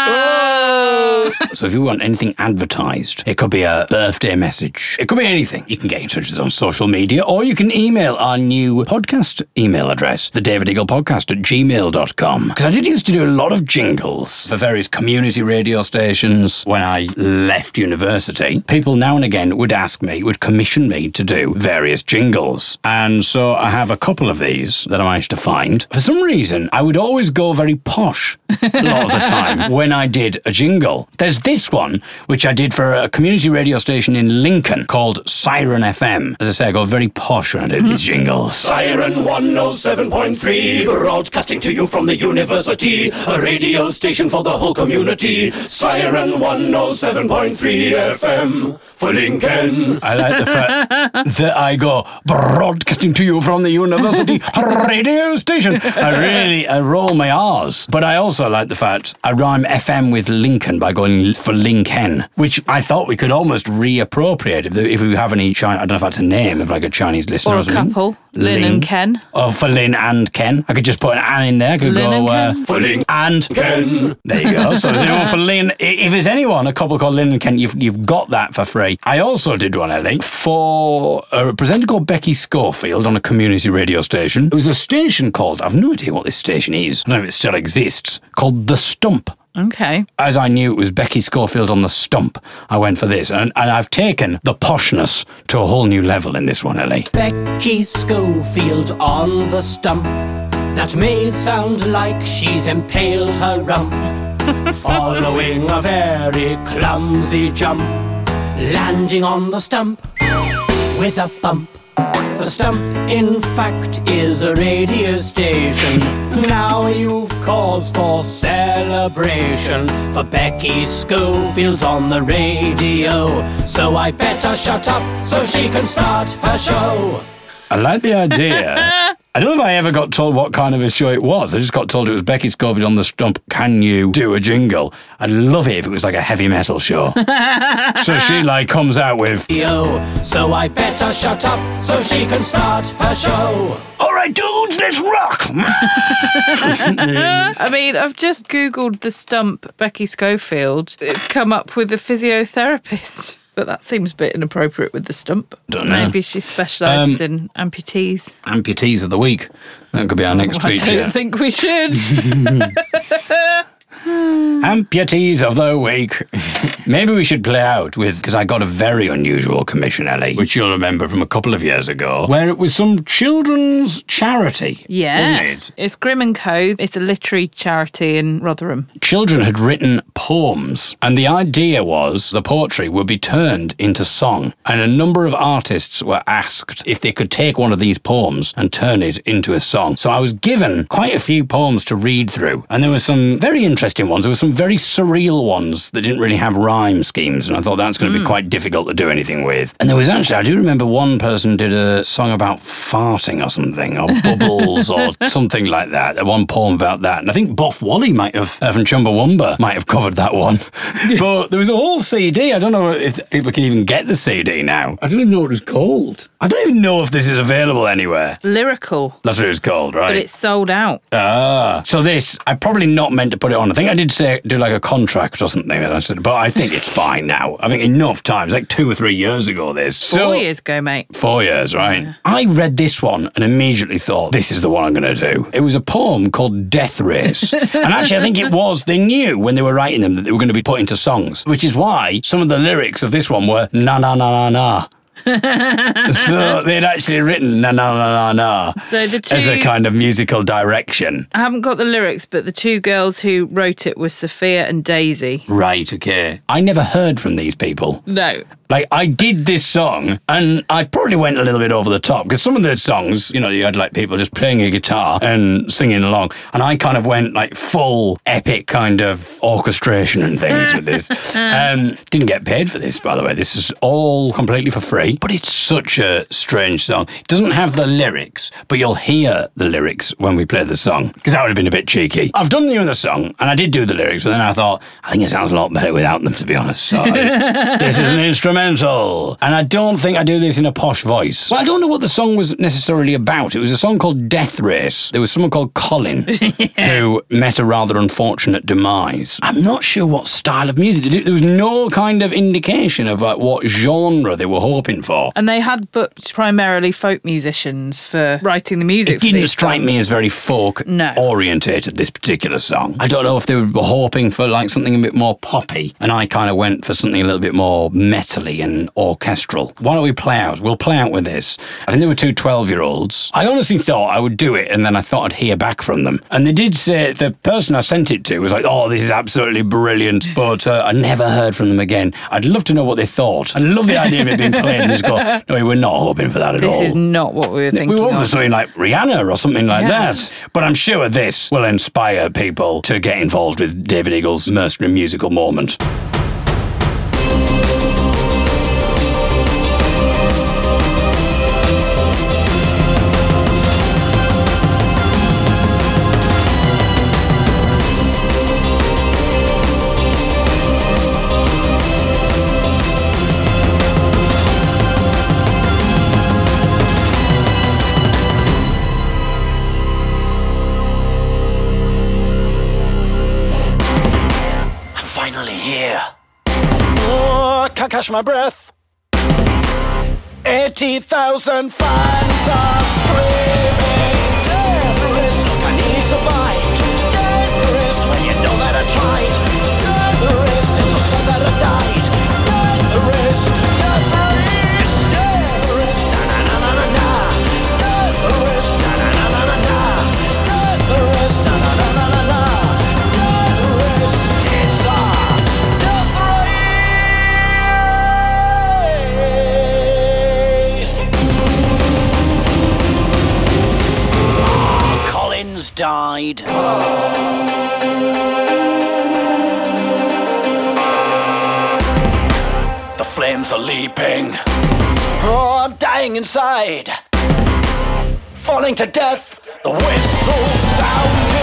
Speaker 1: Oh.
Speaker 2: So if you want anything advertised, it could be a birthday message. It could be anything. You can get in touch with us on social media or you can email our new podcast podcast email address, the David Eagle Podcast at gmail.com. Because I did used to do a lot of jingles for various community radio stations when I left university. People now and again would ask me, would commission me to do various jingles. And so I have a couple of these that I managed to find. For some reason, I would always go very posh a lot of the time when I did a jingle. There's this one, which I did for a community radio station in Lincoln called Siren FM. As I say, I go very posh when I do these jingles.
Speaker 8: Siren 107.3, broadcasting to you from the university, a radio station for the whole community. Siren 107.3 FM for Lincoln.
Speaker 2: I like the fact that I go broadcasting to you from the university radio station. I really I roll my R's. But I also like the fact I rhyme FM with Lincoln by going for Lincoln, which I thought we could almost reappropriate if, the, if we have any Chinese, I don't know if that's a name of like a Chinese listener
Speaker 9: Or
Speaker 2: or, something.
Speaker 9: couple, Lynn
Speaker 2: Ling.
Speaker 9: and Ken.
Speaker 2: Or for Lynn and Ken. I could just put an Ann in there. I could
Speaker 9: Lynn
Speaker 2: go
Speaker 9: and
Speaker 2: uh,
Speaker 9: Ken?
Speaker 2: for Lynn and Ken. There you go. So, is anyone for Lynn? If there's anyone, a couple called Lynn and Ken, you've, you've got that for free. I also did one, Ellie, for a presenter called Becky Schofield on a community radio station. It was a station called, I've no idea what this station is, I don't know if it still exists, called The Stump.
Speaker 9: Okay.
Speaker 2: As I knew it was Becky Schofield on the stump, I went for this. And, and I've taken the poshness to a whole new level in this one, Ellie.
Speaker 8: Becky Schofield on the stump. That may sound like she's impaled her rump. Following a very clumsy jump. Landing on the stump with a bump. The stump, in fact, is a radio station. Now you've cause for celebration. For Becky Schofield's on the radio. So I better shut up so she can start her show.
Speaker 2: I like the idea. I don't know if I ever got told what kind of a show it was. I just got told it was Becky Schofield on the stump. Can you do a jingle? I'd love it if it was like a heavy metal show. so she like comes out with,
Speaker 8: Yo, so I better shut up so she can start her show.
Speaker 2: "All right, dudes, let's rock."
Speaker 9: I mean, I've just Googled the stump Becky Schofield. It's come up with a physiotherapist. But that seems a bit inappropriate with the stump.
Speaker 2: Don't know.
Speaker 9: Maybe she specialises
Speaker 2: Um,
Speaker 9: in amputees.
Speaker 2: Amputees of the week. That could be our next feature.
Speaker 9: I
Speaker 2: feature.
Speaker 9: don't think we should.
Speaker 2: Amputees of the week. Maybe we should play out with because I got a very unusual commission, Ellie, which you'll remember from a couple of years ago, where it was some children's charity.
Speaker 9: yeah.
Speaker 2: wasn't it?
Speaker 9: It's Grimm and Co. It's a literary charity in Rotherham.
Speaker 2: Children had written poems, and the idea was the poetry would be turned into song. And a number of artists were asked if they could take one of these poems and turn it into a song. So I was given quite a few poems to read through, and there were some very interesting ones. There were some very surreal ones that didn't really have rhyme schemes, and I thought that's going to be quite difficult to do anything with. And there was actually, I do remember one person did a song about farting or something, or bubbles or something like that. One poem about that, and I think Boff Whalley might have uh, from Chumbawamba might have covered that one. but there was a whole CD. I don't know if people can even get the CD now. I don't even know what it was called. I don't even know if this is available anywhere.
Speaker 9: Lyrical.
Speaker 2: That's what it was called, right?
Speaker 9: But it's sold out.
Speaker 2: Ah, so this I probably not meant to put it on. I think I did say do like a contract or something that I said, but I think it's fine now. I think enough times, like two or three years ago. This
Speaker 9: Four
Speaker 2: so
Speaker 9: years ago, mate.
Speaker 2: four years, right? I read this one and immediately thought this is the one I'm going to do. It was a poem called Death Race, and actually I think it was. They knew when they were writing them that they were going to be put into songs, which is why some of the lyrics of this one were na na na na na. so they'd actually written na na na na na
Speaker 9: So the two
Speaker 2: as a kind of musical direction.
Speaker 9: I haven't got the lyrics, but the two girls who wrote it were Sophia and Daisy.
Speaker 2: Right, okay. I never heard from these people.
Speaker 9: No.
Speaker 2: Like, I did this song, and I probably went a little bit over the top because some of the songs, you know, you had like people just playing a guitar and singing along, and I kind of went like full epic kind of orchestration and things with this. Um, didn't get paid for this, by the way. This is all completely for free, but it's such a strange song. It doesn't have the lyrics, but you'll hear the lyrics when we play the song because that would have been a bit cheeky. I've done the other song, and I did do the lyrics, but then I thought I think it sounds a lot better without them, to be honest. So this is an instrumental, and I don't think I do this in a posh voice. Well, I don't know what the song was necessarily about. It was a song called Death Race. There was someone called Colin who met a rather unfortunate demise. I'm not sure what style of music. There was no kind of indication of like what genre they were hoping for.
Speaker 9: And they had booked primarily folk musicians for writing the music.
Speaker 2: It didn't strike me as very folk
Speaker 9: No.
Speaker 2: orientated, this particular song. I don't know if they were hoping for like something a bit more poppy, and I kind of went for something a little bit more metally and orchestral. Why don't we play out? We'll play out with this. I think there were two 12 year olds. I honestly thought I would do it, and then I thought I'd hear back from them. And they did say, the person I sent it to was like, oh, this is absolutely brilliant, but uh, I never heard from them again. I'd love to know what they thought. I love the idea of it being played just go, no, we're not hoping for that at all.
Speaker 9: This is not what we were thinking.
Speaker 2: We want for something like Rihanna or something like
Speaker 9: Yeah.
Speaker 2: that. But I'm sure this will inspire people to get involved with David Eagle's mercenary musical moment.
Speaker 8: Catch my breath. 80,000 fans are screaming. Died. The flames are leaping. Oh, I'm dying inside. Falling to death. The whistle sounding.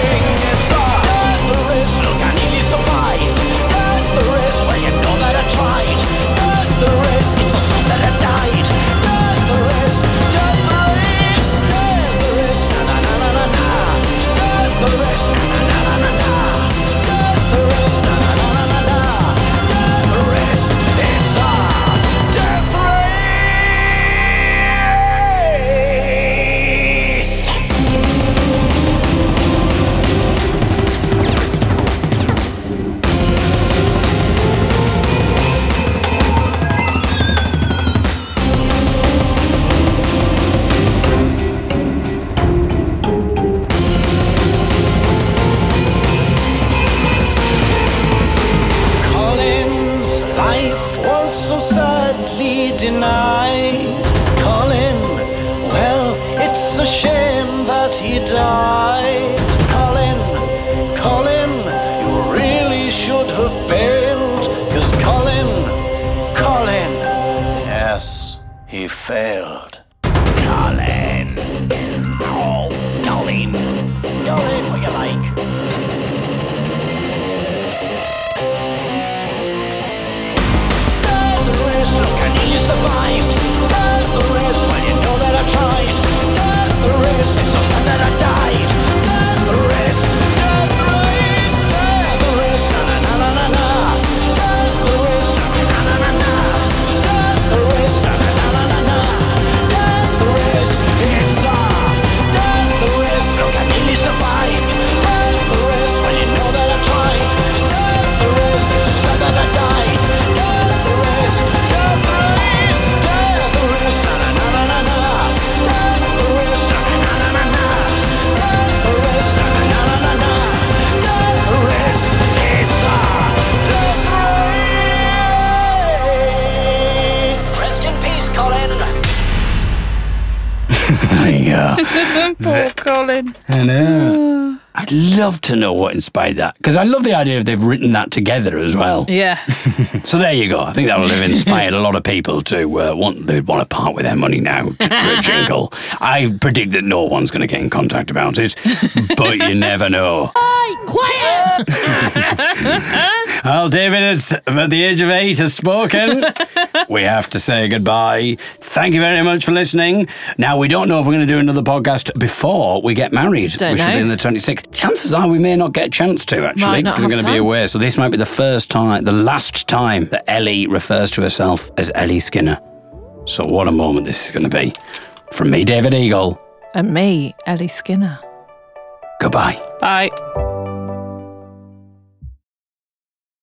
Speaker 8: Denied. Colin, well, it's a shame that he died. Colin, Colin, you really should have bailed. Cause Colin, Colin, yes, he failed.
Speaker 2: There you go.
Speaker 9: Poor Colin.
Speaker 2: I know. I'd love to know what inspired that because I love the idea of they've written that together as well.
Speaker 9: Yeah.
Speaker 2: So there you go. I think that'll have inspired a lot of people to uh, want they'd want to part with their money now to for a jingle. I predict that no one's going to get in contact about it, but you never know.
Speaker 14: Quiet!
Speaker 2: Well, David, it's at the age of eight has spoken. we have to say goodbye. Thank you very much for listening. Now we don't know if we're going to do another podcast before we get married,
Speaker 1: Don't
Speaker 2: which will
Speaker 1: know.
Speaker 2: be in the twenty sixth. Chances are we may not get a chance to actually because we're
Speaker 1: have
Speaker 2: going to be away. So this might be the first time, the last time that Ellie refers to herself as Ellie Skinner. So, what a moment this is going to be. From me, David Eagle.
Speaker 1: And me, Ellie Skinner.
Speaker 2: Goodbye.
Speaker 1: Bye.